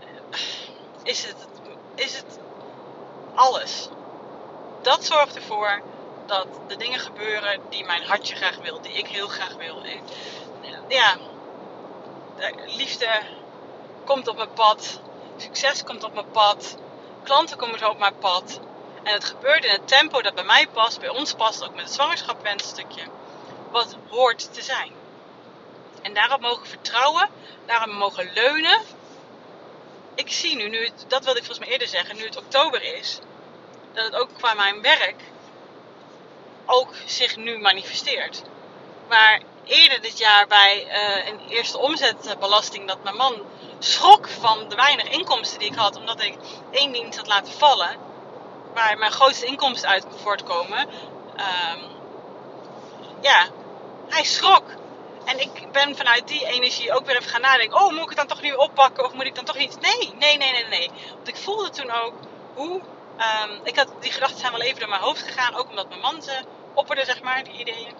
eh, is het, is het alles. Dat zorgt ervoor dat de dingen gebeuren die mijn hartje graag wil, die ik heel graag wil. Ja, liefde komt op mijn pad, succes komt op mijn pad, klanten komen op mijn pad. En het gebeurt in het tempo dat bij mij past, bij ons past, ook met het zwangerschapwenstukje, wat hoort te zijn. En daarop mogen vertrouwen, daarop mogen leunen. Ik zie nu, nu dat wilde ik volgens mij eerder zeggen, nu het oktober is, dat het ook qua mijn werk ook zich nu manifesteert. Maar eerder dit jaar bij uh, een eerste omzetbelasting dat mijn man schrok van de weinig inkomsten die ik had, omdat ik één dienst had laten vallen, waar mijn grootste inkomsten uit voortkomen. Um, ja, hij schrok. En ik ben vanuit die energie ook weer even gaan nadenken. Oh, moet ik het dan toch nu oppakken? Of moet ik dan toch niet? Nee, nee, nee, nee, nee. Want ik voelde toen ook hoe... Um, ik had, die gedachten zijn wel even door mijn hoofd gegaan. Ook omdat mijn man ze opperde, zeg maar, die ideeën.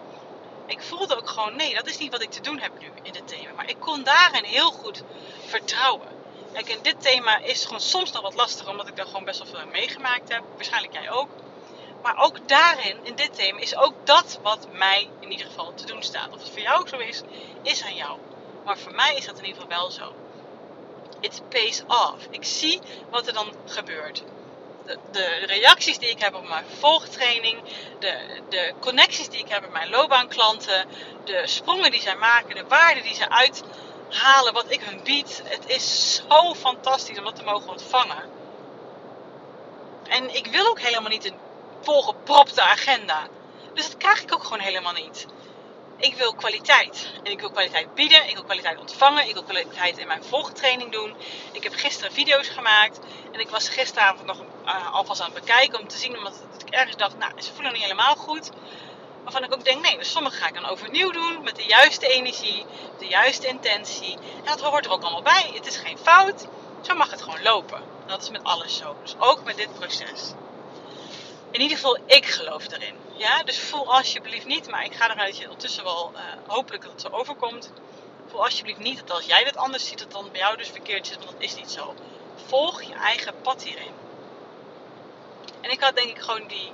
Ik voelde ook gewoon, nee, dat is niet wat ik te doen heb nu in dit thema. Maar ik kon daarin heel goed vertrouwen. Kijk, in dit thema is gewoon soms nog wat lastig, omdat ik daar gewoon best wel veel meegemaakt heb. Waarschijnlijk jij ook. Maar ook daarin, in dit thema, is ook dat wat mij in ieder geval te doen staat. Of het voor jou zo is, is aan jou. Maar voor mij is dat in ieder geval wel zo. It pays off. Ik zie wat er dan gebeurt de, reacties die ik heb op mijn volgtraining, de, de connecties die ik heb met mijn loopbaanklanten, de sprongen die zij maken, de waarden die ze uithalen, wat ik hun bied. Het is zo fantastisch om dat te mogen ontvangen. En ik wil ook helemaal niet een volgepropte agenda. Dus dat krijg ik ook gewoon helemaal niet. Ik wil kwaliteit. En ik wil kwaliteit bieden. Ik wil kwaliteit ontvangen. Ik wil kwaliteit in mijn volgtraining doen. Ik heb gisteren video's gemaakt. En ik was gisteravond nog uh, alvast aan het bekijken om te zien. Omdat ik ergens dacht, nou, ze voelen niet helemaal goed. Waarvan ik ook denk, nee, dus sommige ga ik dan overnieuw doen. Met de juiste energie. De juiste intentie. En dat hoort er ook allemaal bij. Het is geen fout. Zo mag het gewoon lopen. Dat is met alles zo. Dus ook met dit proces in ieder geval, ik geloof erin. Ja? Dus voel alsjeblieft niet, maar ik ga ervan dat je ondertussen wel uh, hopelijk dat het zo overkomt. Voel alsjeblieft niet dat als jij dit anders ziet, dat dan bij jou dus verkeerd zit, want dat is niet zo. Volg je eigen pad hierin. En ik had denk ik gewoon die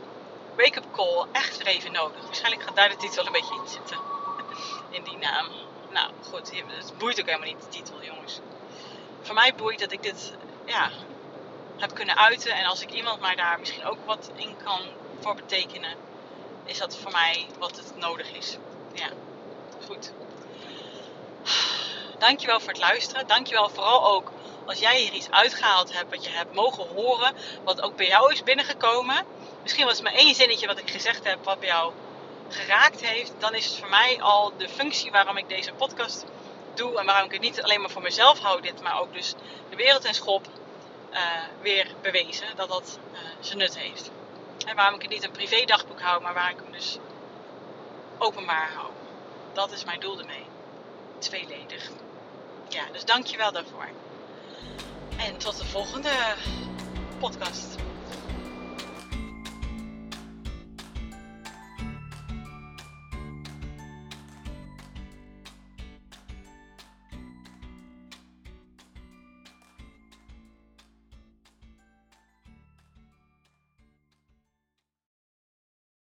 wake-up call echt weer even nodig. Waarschijnlijk gaat daar de titel een beetje in zitten. In die naam. Nou goed, het boeit ook helemaal niet de titel, jongens. Voor mij boeit dat ik dit ja, heb kunnen uiten. En als ik iemand maar daar misschien ook wat in kan voor betekenen, is dat voor mij wat het nodig is. Ja, goed. Dankjewel voor het luisteren. Dankjewel vooral ook als jij hier iets uitgehaald hebt, wat je hebt mogen horen, wat ook bij jou is binnengekomen. Misschien was het maar één zinnetje wat ik gezegd heb, wat bij jou geraakt heeft. Dan is het voor mij al de functie waarom ik deze podcast doe. En waarom ik het niet alleen maar voor mezelf hou, dit, maar ook dus de wereld in schop. Eh, weer bewezen dat dat uh, zijn nut heeft. En waarom ik het niet een privé dagboek hou, maar waar ik hem dus openbaar hou. Dat is mijn doel ermee. Tweeledig. Ja, dus dank je wel daarvoor. En tot de volgende podcast.